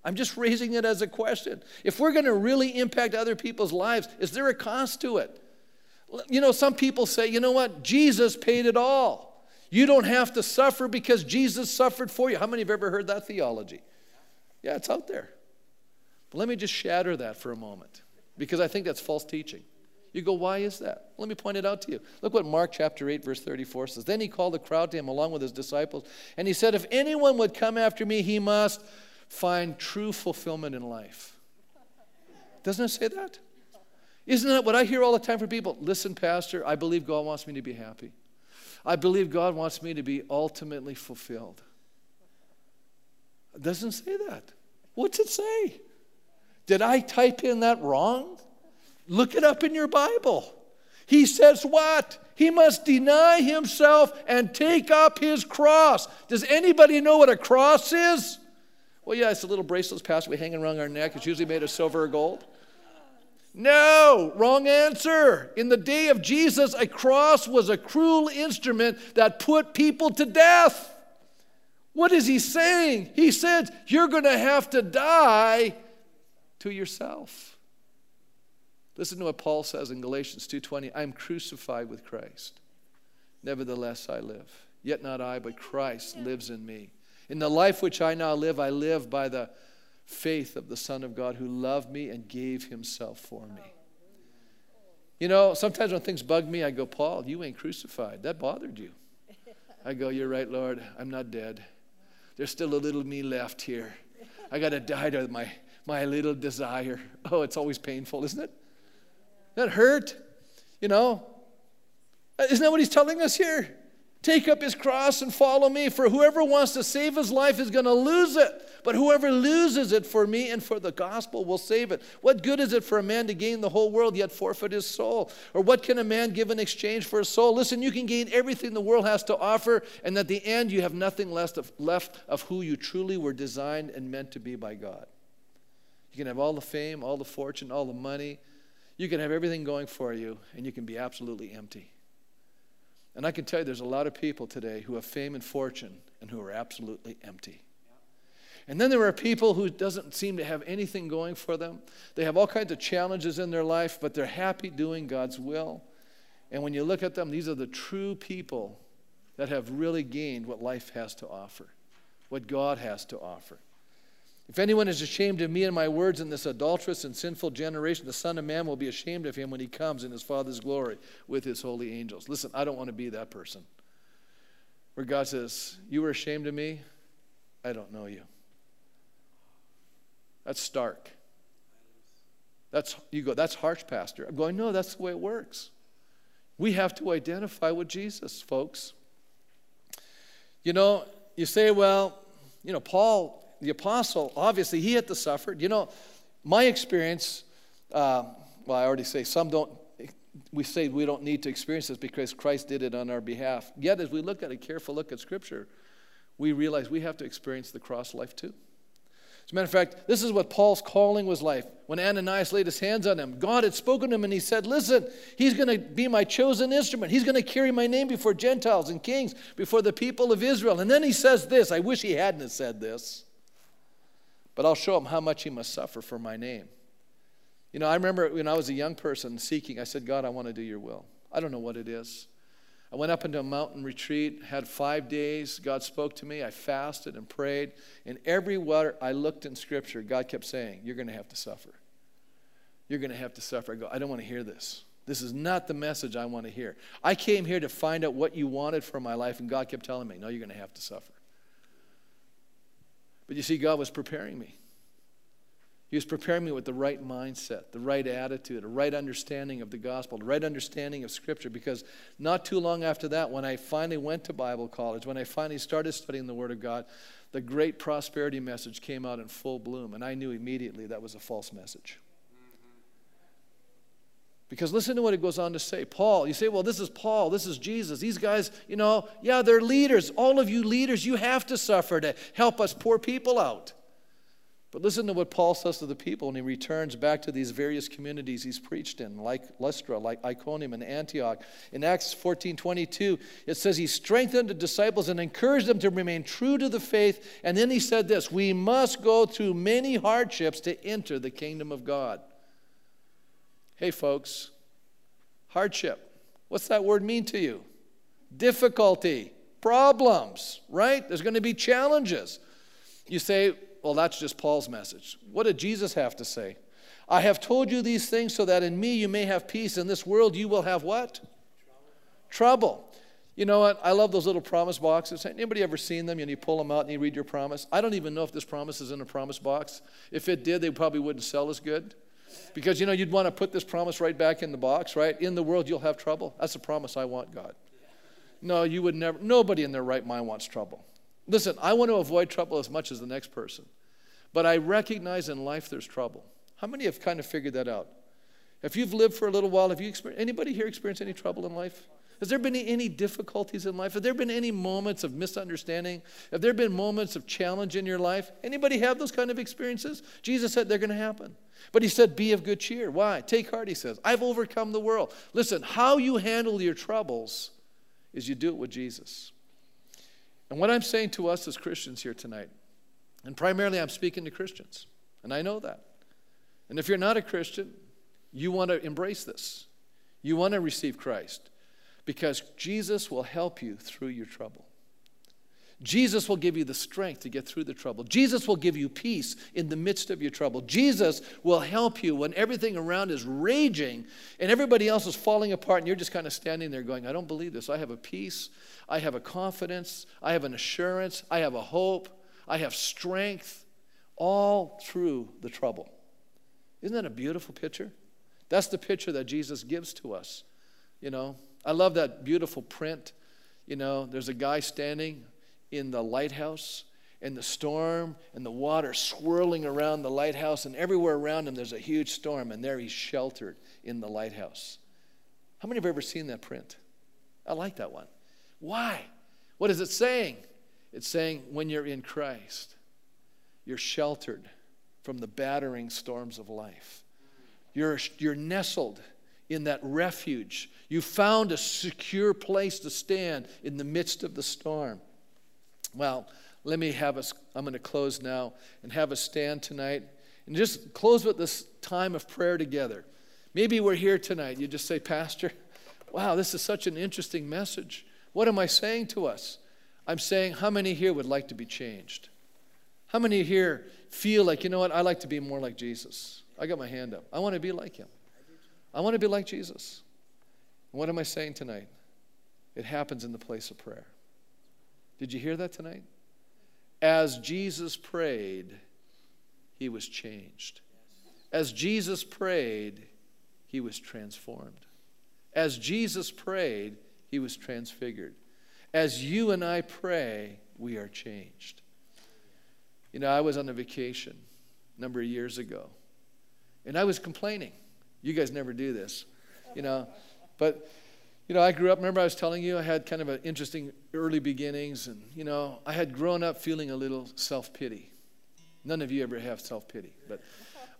I'm just raising it as a question. If we're going to really impact other people's lives, is there a cost to it? You know, some people say, you know what? Jesus paid it all. You don't have to suffer because Jesus suffered for you. How many have ever heard that theology? Yeah, it's out there. But let me just shatter that for a moment because I think that's false teaching. You go, why is that? Let me point it out to you. Look what Mark chapter 8, verse 34 says. Then he called the crowd to him along with his disciples, and he said, If anyone would come after me, he must find true fulfillment in life. Doesn't it say that? Isn't that what I hear all the time from people? Listen, Pastor, I believe God wants me to be happy. I believe God wants me to be ultimately fulfilled. It doesn't say that. What's it say? Did I type in that wrong? Look it up in your Bible. He says what? He must deny himself and take up his cross. Does anybody know what a cross is? Well, yeah, it's a little bracelet we hang around our neck. It's usually made of silver or gold. No, wrong answer. In the day of Jesus, a cross was a cruel instrument that put people to death. What is he saying? He said, You're going to have to die to yourself. Listen to what Paul says in Galatians 2:20, I am crucified with Christ. Nevertheless I live. Yet not I, but Christ lives in me. In the life which I now live, I live by the faith of the Son of God who loved me and gave himself for me. You know, sometimes when things bug me, I go, Paul, you ain't crucified. That bothered you. I go, You're right, Lord. I'm not dead. There's still a little me left here. I got to die to my, my little desire. Oh, it's always painful, isn't it? That hurt. You know, isn't that what he's telling us here? Take up his cross and follow me. For whoever wants to save his life is going to lose it. But whoever loses it for me and for the gospel will save it. What good is it for a man to gain the whole world yet forfeit his soul? Or what can a man give in exchange for his soul? Listen, you can gain everything the world has to offer, and at the end, you have nothing left of, left of who you truly were designed and meant to be by God. You can have all the fame, all the fortune, all the money. You can have everything going for you, and you can be absolutely empty. And I can tell you there's a lot of people today who have fame and fortune and who are absolutely empty. And then there are people who doesn't seem to have anything going for them. They have all kinds of challenges in their life, but they're happy doing God's will. And when you look at them, these are the true people that have really gained what life has to offer, what God has to offer. If anyone is ashamed of me and my words in this adulterous and sinful generation, the Son of Man will be ashamed of him when he comes in his Father's glory with his holy angels. Listen, I don't want to be that person. Where God says, You were ashamed of me, I don't know you. That's stark. That's you go, that's harsh, Pastor. I'm going, no, that's the way it works. We have to identify with Jesus, folks. You know, you say, well, you know, Paul the apostle, obviously, he had to suffer. You know, my experience, uh, well, I already say some don't, we say we don't need to experience this because Christ did it on our behalf. Yet, as we look at a careful look at Scripture, we realize we have to experience the cross life too. As a matter of fact, this is what Paul's calling was like when Ananias laid his hands on him. God had spoken to him and he said, Listen, he's going to be my chosen instrument. He's going to carry my name before Gentiles and kings, before the people of Israel. And then he says this I wish he hadn't said this but I'll show him how much he must suffer for my name. You know, I remember when I was a young person seeking, I said, God, I want to do your will. I don't know what it is. I went up into a mountain retreat, had five days. God spoke to me. I fasted and prayed. And everywhere I looked in Scripture, God kept saying, You're going to have to suffer. You're going to have to suffer. I go, I don't want to hear this. This is not the message I want to hear. I came here to find out what you wanted for my life, and God kept telling me, No, you're going to have to suffer. But you see, God was preparing me. He was preparing me with the right mindset, the right attitude, a right understanding of the gospel, the right understanding of Scripture. Because not too long after that, when I finally went to Bible college, when I finally started studying the Word of God, the great prosperity message came out in full bloom. And I knew immediately that was a false message. Because listen to what it goes on to say. Paul, you say, well, this is Paul, this is Jesus. These guys, you know, yeah, they're leaders. All of you leaders, you have to suffer to help us poor people out. But listen to what Paul says to the people when he returns back to these various communities he's preached in, like Lystra, like Iconium and Antioch. In Acts 14 22, it says he strengthened the disciples and encouraged them to remain true to the faith. And then he said this We must go through many hardships to enter the kingdom of God. Hey, folks, hardship. What's that word mean to you? Difficulty, problems, right? There's going to be challenges. You say, well, that's just Paul's message. What did Jesus have to say? I have told you these things so that in me you may have peace. In this world you will have what? Trouble. Trouble. You know what? I love those little promise boxes. Anybody ever seen them? And you pull them out and you read your promise. I don't even know if this promise is in a promise box. If it did, they probably wouldn't sell as good. Because you know, you'd want to put this promise right back in the box, right? In the world, you'll have trouble. That's the promise I want, God. No, you would never, nobody in their right mind wants trouble. Listen, I want to avoid trouble as much as the next person. But I recognize in life there's trouble. How many have kind of figured that out? If you've lived for a little while, have you experienced, anybody here experienced any trouble in life? Has there been any difficulties in life? Have there been any moments of misunderstanding? Have there been moments of challenge in your life? Anybody have those kind of experiences? Jesus said they're going to happen. But he said, Be of good cheer. Why? Take heart, he says. I've overcome the world. Listen, how you handle your troubles is you do it with Jesus. And what I'm saying to us as Christians here tonight, and primarily I'm speaking to Christians, and I know that. And if you're not a Christian, you want to embrace this. You want to receive Christ because Jesus will help you through your trouble. Jesus will give you the strength to get through the trouble. Jesus will give you peace in the midst of your trouble. Jesus will help you when everything around is raging and everybody else is falling apart and you're just kind of standing there going, I don't believe this. I have a peace. I have a confidence. I have an assurance. I have a hope. I have strength all through the trouble. Isn't that a beautiful picture? That's the picture that Jesus gives to us. You know, I love that beautiful print. You know, there's a guy standing in the lighthouse and the storm and the water swirling around the lighthouse, and everywhere around him there's a huge storm, and there he's sheltered in the lighthouse. How many have ever seen that print? I like that one. Why? What is it saying? It's saying when you're in Christ, you're sheltered from the battering storms of life. You're, you're nestled in that refuge. You found a secure place to stand in the midst of the storm. Well, let me have us, I'm going to close now and have us stand tonight and just close with this time of prayer together. Maybe we're here tonight. You just say, Pastor, wow, this is such an interesting message. What am I saying to us? I'm saying, how many here would like to be changed? How many here feel like, you know what, I like to be more like Jesus? I got my hand up. I want to be like him. I want to be like Jesus. What am I saying tonight? It happens in the place of prayer. Did you hear that tonight? As Jesus prayed, he was changed. As Jesus prayed, he was transformed. As Jesus prayed, he was transfigured. As you and I pray, we are changed. You know, I was on a vacation a number of years ago, and I was complaining. You guys never do this, you know, but you know, I grew up, remember I was telling you I had kind of an interesting early beginnings, and, you know, I had grown up feeling a little self pity. None of you ever have self pity, but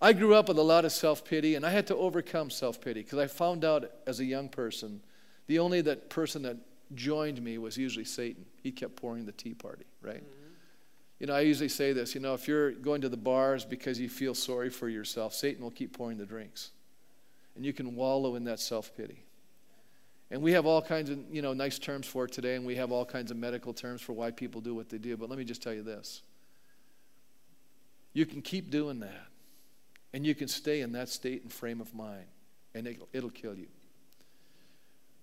I grew up with a lot of self pity, and I had to overcome self pity because I found out as a young person the only that person that joined me was usually Satan. He kept pouring the tea party, right? Mm-hmm. You know, I usually say this you know, if you're going to the bars because you feel sorry for yourself, Satan will keep pouring the drinks. And you can wallow in that self pity. And we have all kinds of, you know, nice terms for it today, and we have all kinds of medical terms for why people do what they do. But let me just tell you this. You can keep doing that, and you can stay in that state and frame of mind, and it'll, it'll kill you.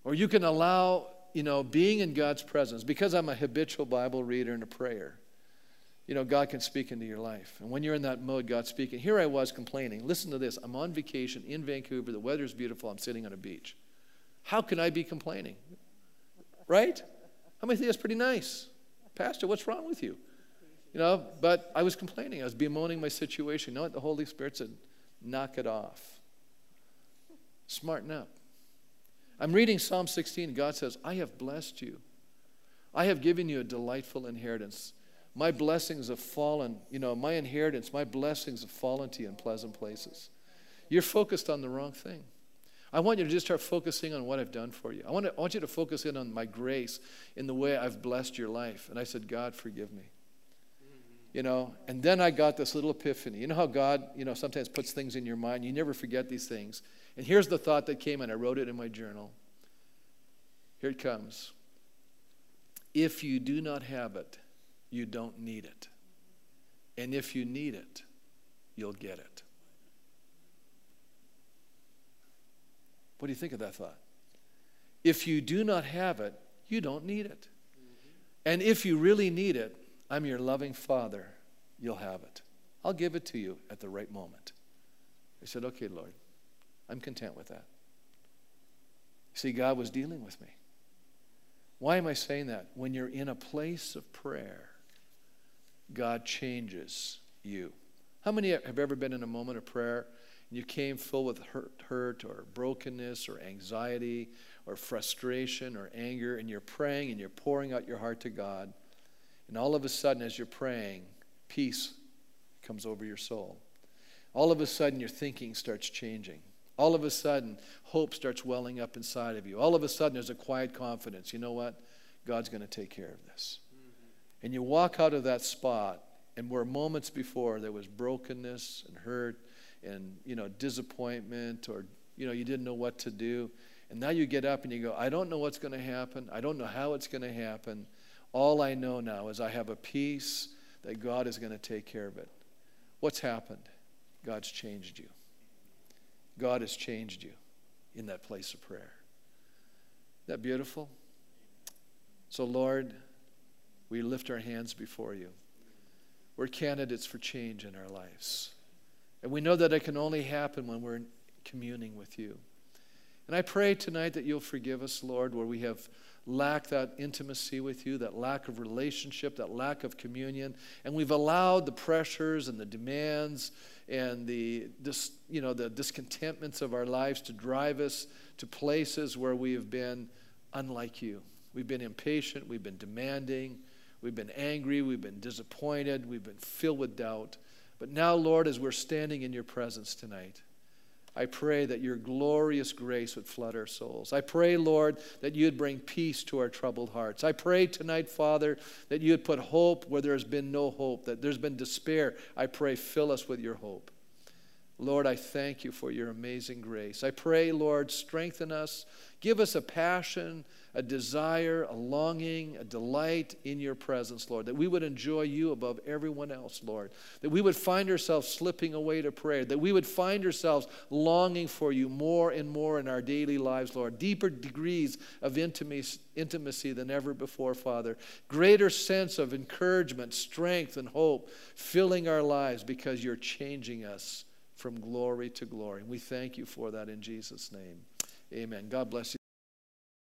Or you can allow, you know, being in God's presence, because I'm a habitual Bible reader and a prayer, you know, God can speak into your life. And when you're in that mode, God's speaking. Here I was complaining. Listen to this. I'm on vacation in Vancouver. The weather's beautiful. I'm sitting on a beach. How can I be complaining? Right? How many think that's pretty nice? Pastor, what's wrong with you? You know, but I was complaining. I was bemoaning my situation. You know what? The Holy Spirit said, knock it off. Smarten up. I'm reading Psalm 16. God says, I have blessed you. I have given you a delightful inheritance. My blessings have fallen, you know, my inheritance, my blessings have fallen to you in pleasant places. You're focused on the wrong thing. I want you to just start focusing on what I've done for you. I want, to, I want you to focus in on my grace in the way I've blessed your life. And I said, God, forgive me. You know, and then I got this little epiphany. You know how God, you know, sometimes puts things in your mind. You never forget these things. And here's the thought that came, and I wrote it in my journal. Here it comes. If you do not have it, you don't need it. And if you need it, you'll get it. What do you think of that thought? If you do not have it, you don't need it. And if you really need it, I'm your loving Father, you'll have it. I'll give it to you at the right moment. I said, Okay, Lord, I'm content with that. See, God was dealing with me. Why am I saying that? When you're in a place of prayer, God changes you. How many have ever been in a moment of prayer and you came full with hurt, hurt or brokenness or anxiety or frustration or anger, and you're praying and you're pouring out your heart to God, and all of a sudden, as you're praying, peace comes over your soul. All of a sudden, your thinking starts changing. All of a sudden, hope starts welling up inside of you. All of a sudden, there's a quiet confidence. You know what? God's going to take care of this. And you walk out of that spot, and where moments before there was brokenness and hurt and you know disappointment or you know you didn't know what to do and now you get up and you go i don't know what's going to happen i don't know how it's going to happen All I know now is I have a peace that God is going to take care of it. What's happened? God's changed you. God has changed you in that place of prayer. Isn't that beautiful? So, Lord, we lift our hands before you. We're candidates for change in our lives. And we know that it can only happen when we're communing with you. And I pray tonight that you'll forgive us, Lord, where we have lacked that intimacy with you, that lack of relationship, that lack of communion. And we've allowed the pressures and the demands and the, dis, you know, the discontentments of our lives to drive us to places where we have been unlike you. We've been impatient, we've been demanding, we've been angry, we've been disappointed, we've been filled with doubt. But now, Lord, as we're standing in your presence tonight, I pray that your glorious grace would flood our souls. I pray, Lord, that you'd bring peace to our troubled hearts. I pray tonight, Father, that you'd put hope where there has been no hope, that there's been despair. I pray, fill us with your hope. Lord, I thank you for your amazing grace. I pray, Lord, strengthen us. Give us a passion, a desire, a longing, a delight in your presence, Lord, that we would enjoy you above everyone else, Lord. That we would find ourselves slipping away to prayer. That we would find ourselves longing for you more and more in our daily lives, Lord. Deeper degrees of intimacy than ever before, Father. Greater sense of encouragement, strength, and hope filling our lives because you're changing us from glory to glory. And We thank you for that in Jesus' name. Amen. God bless you.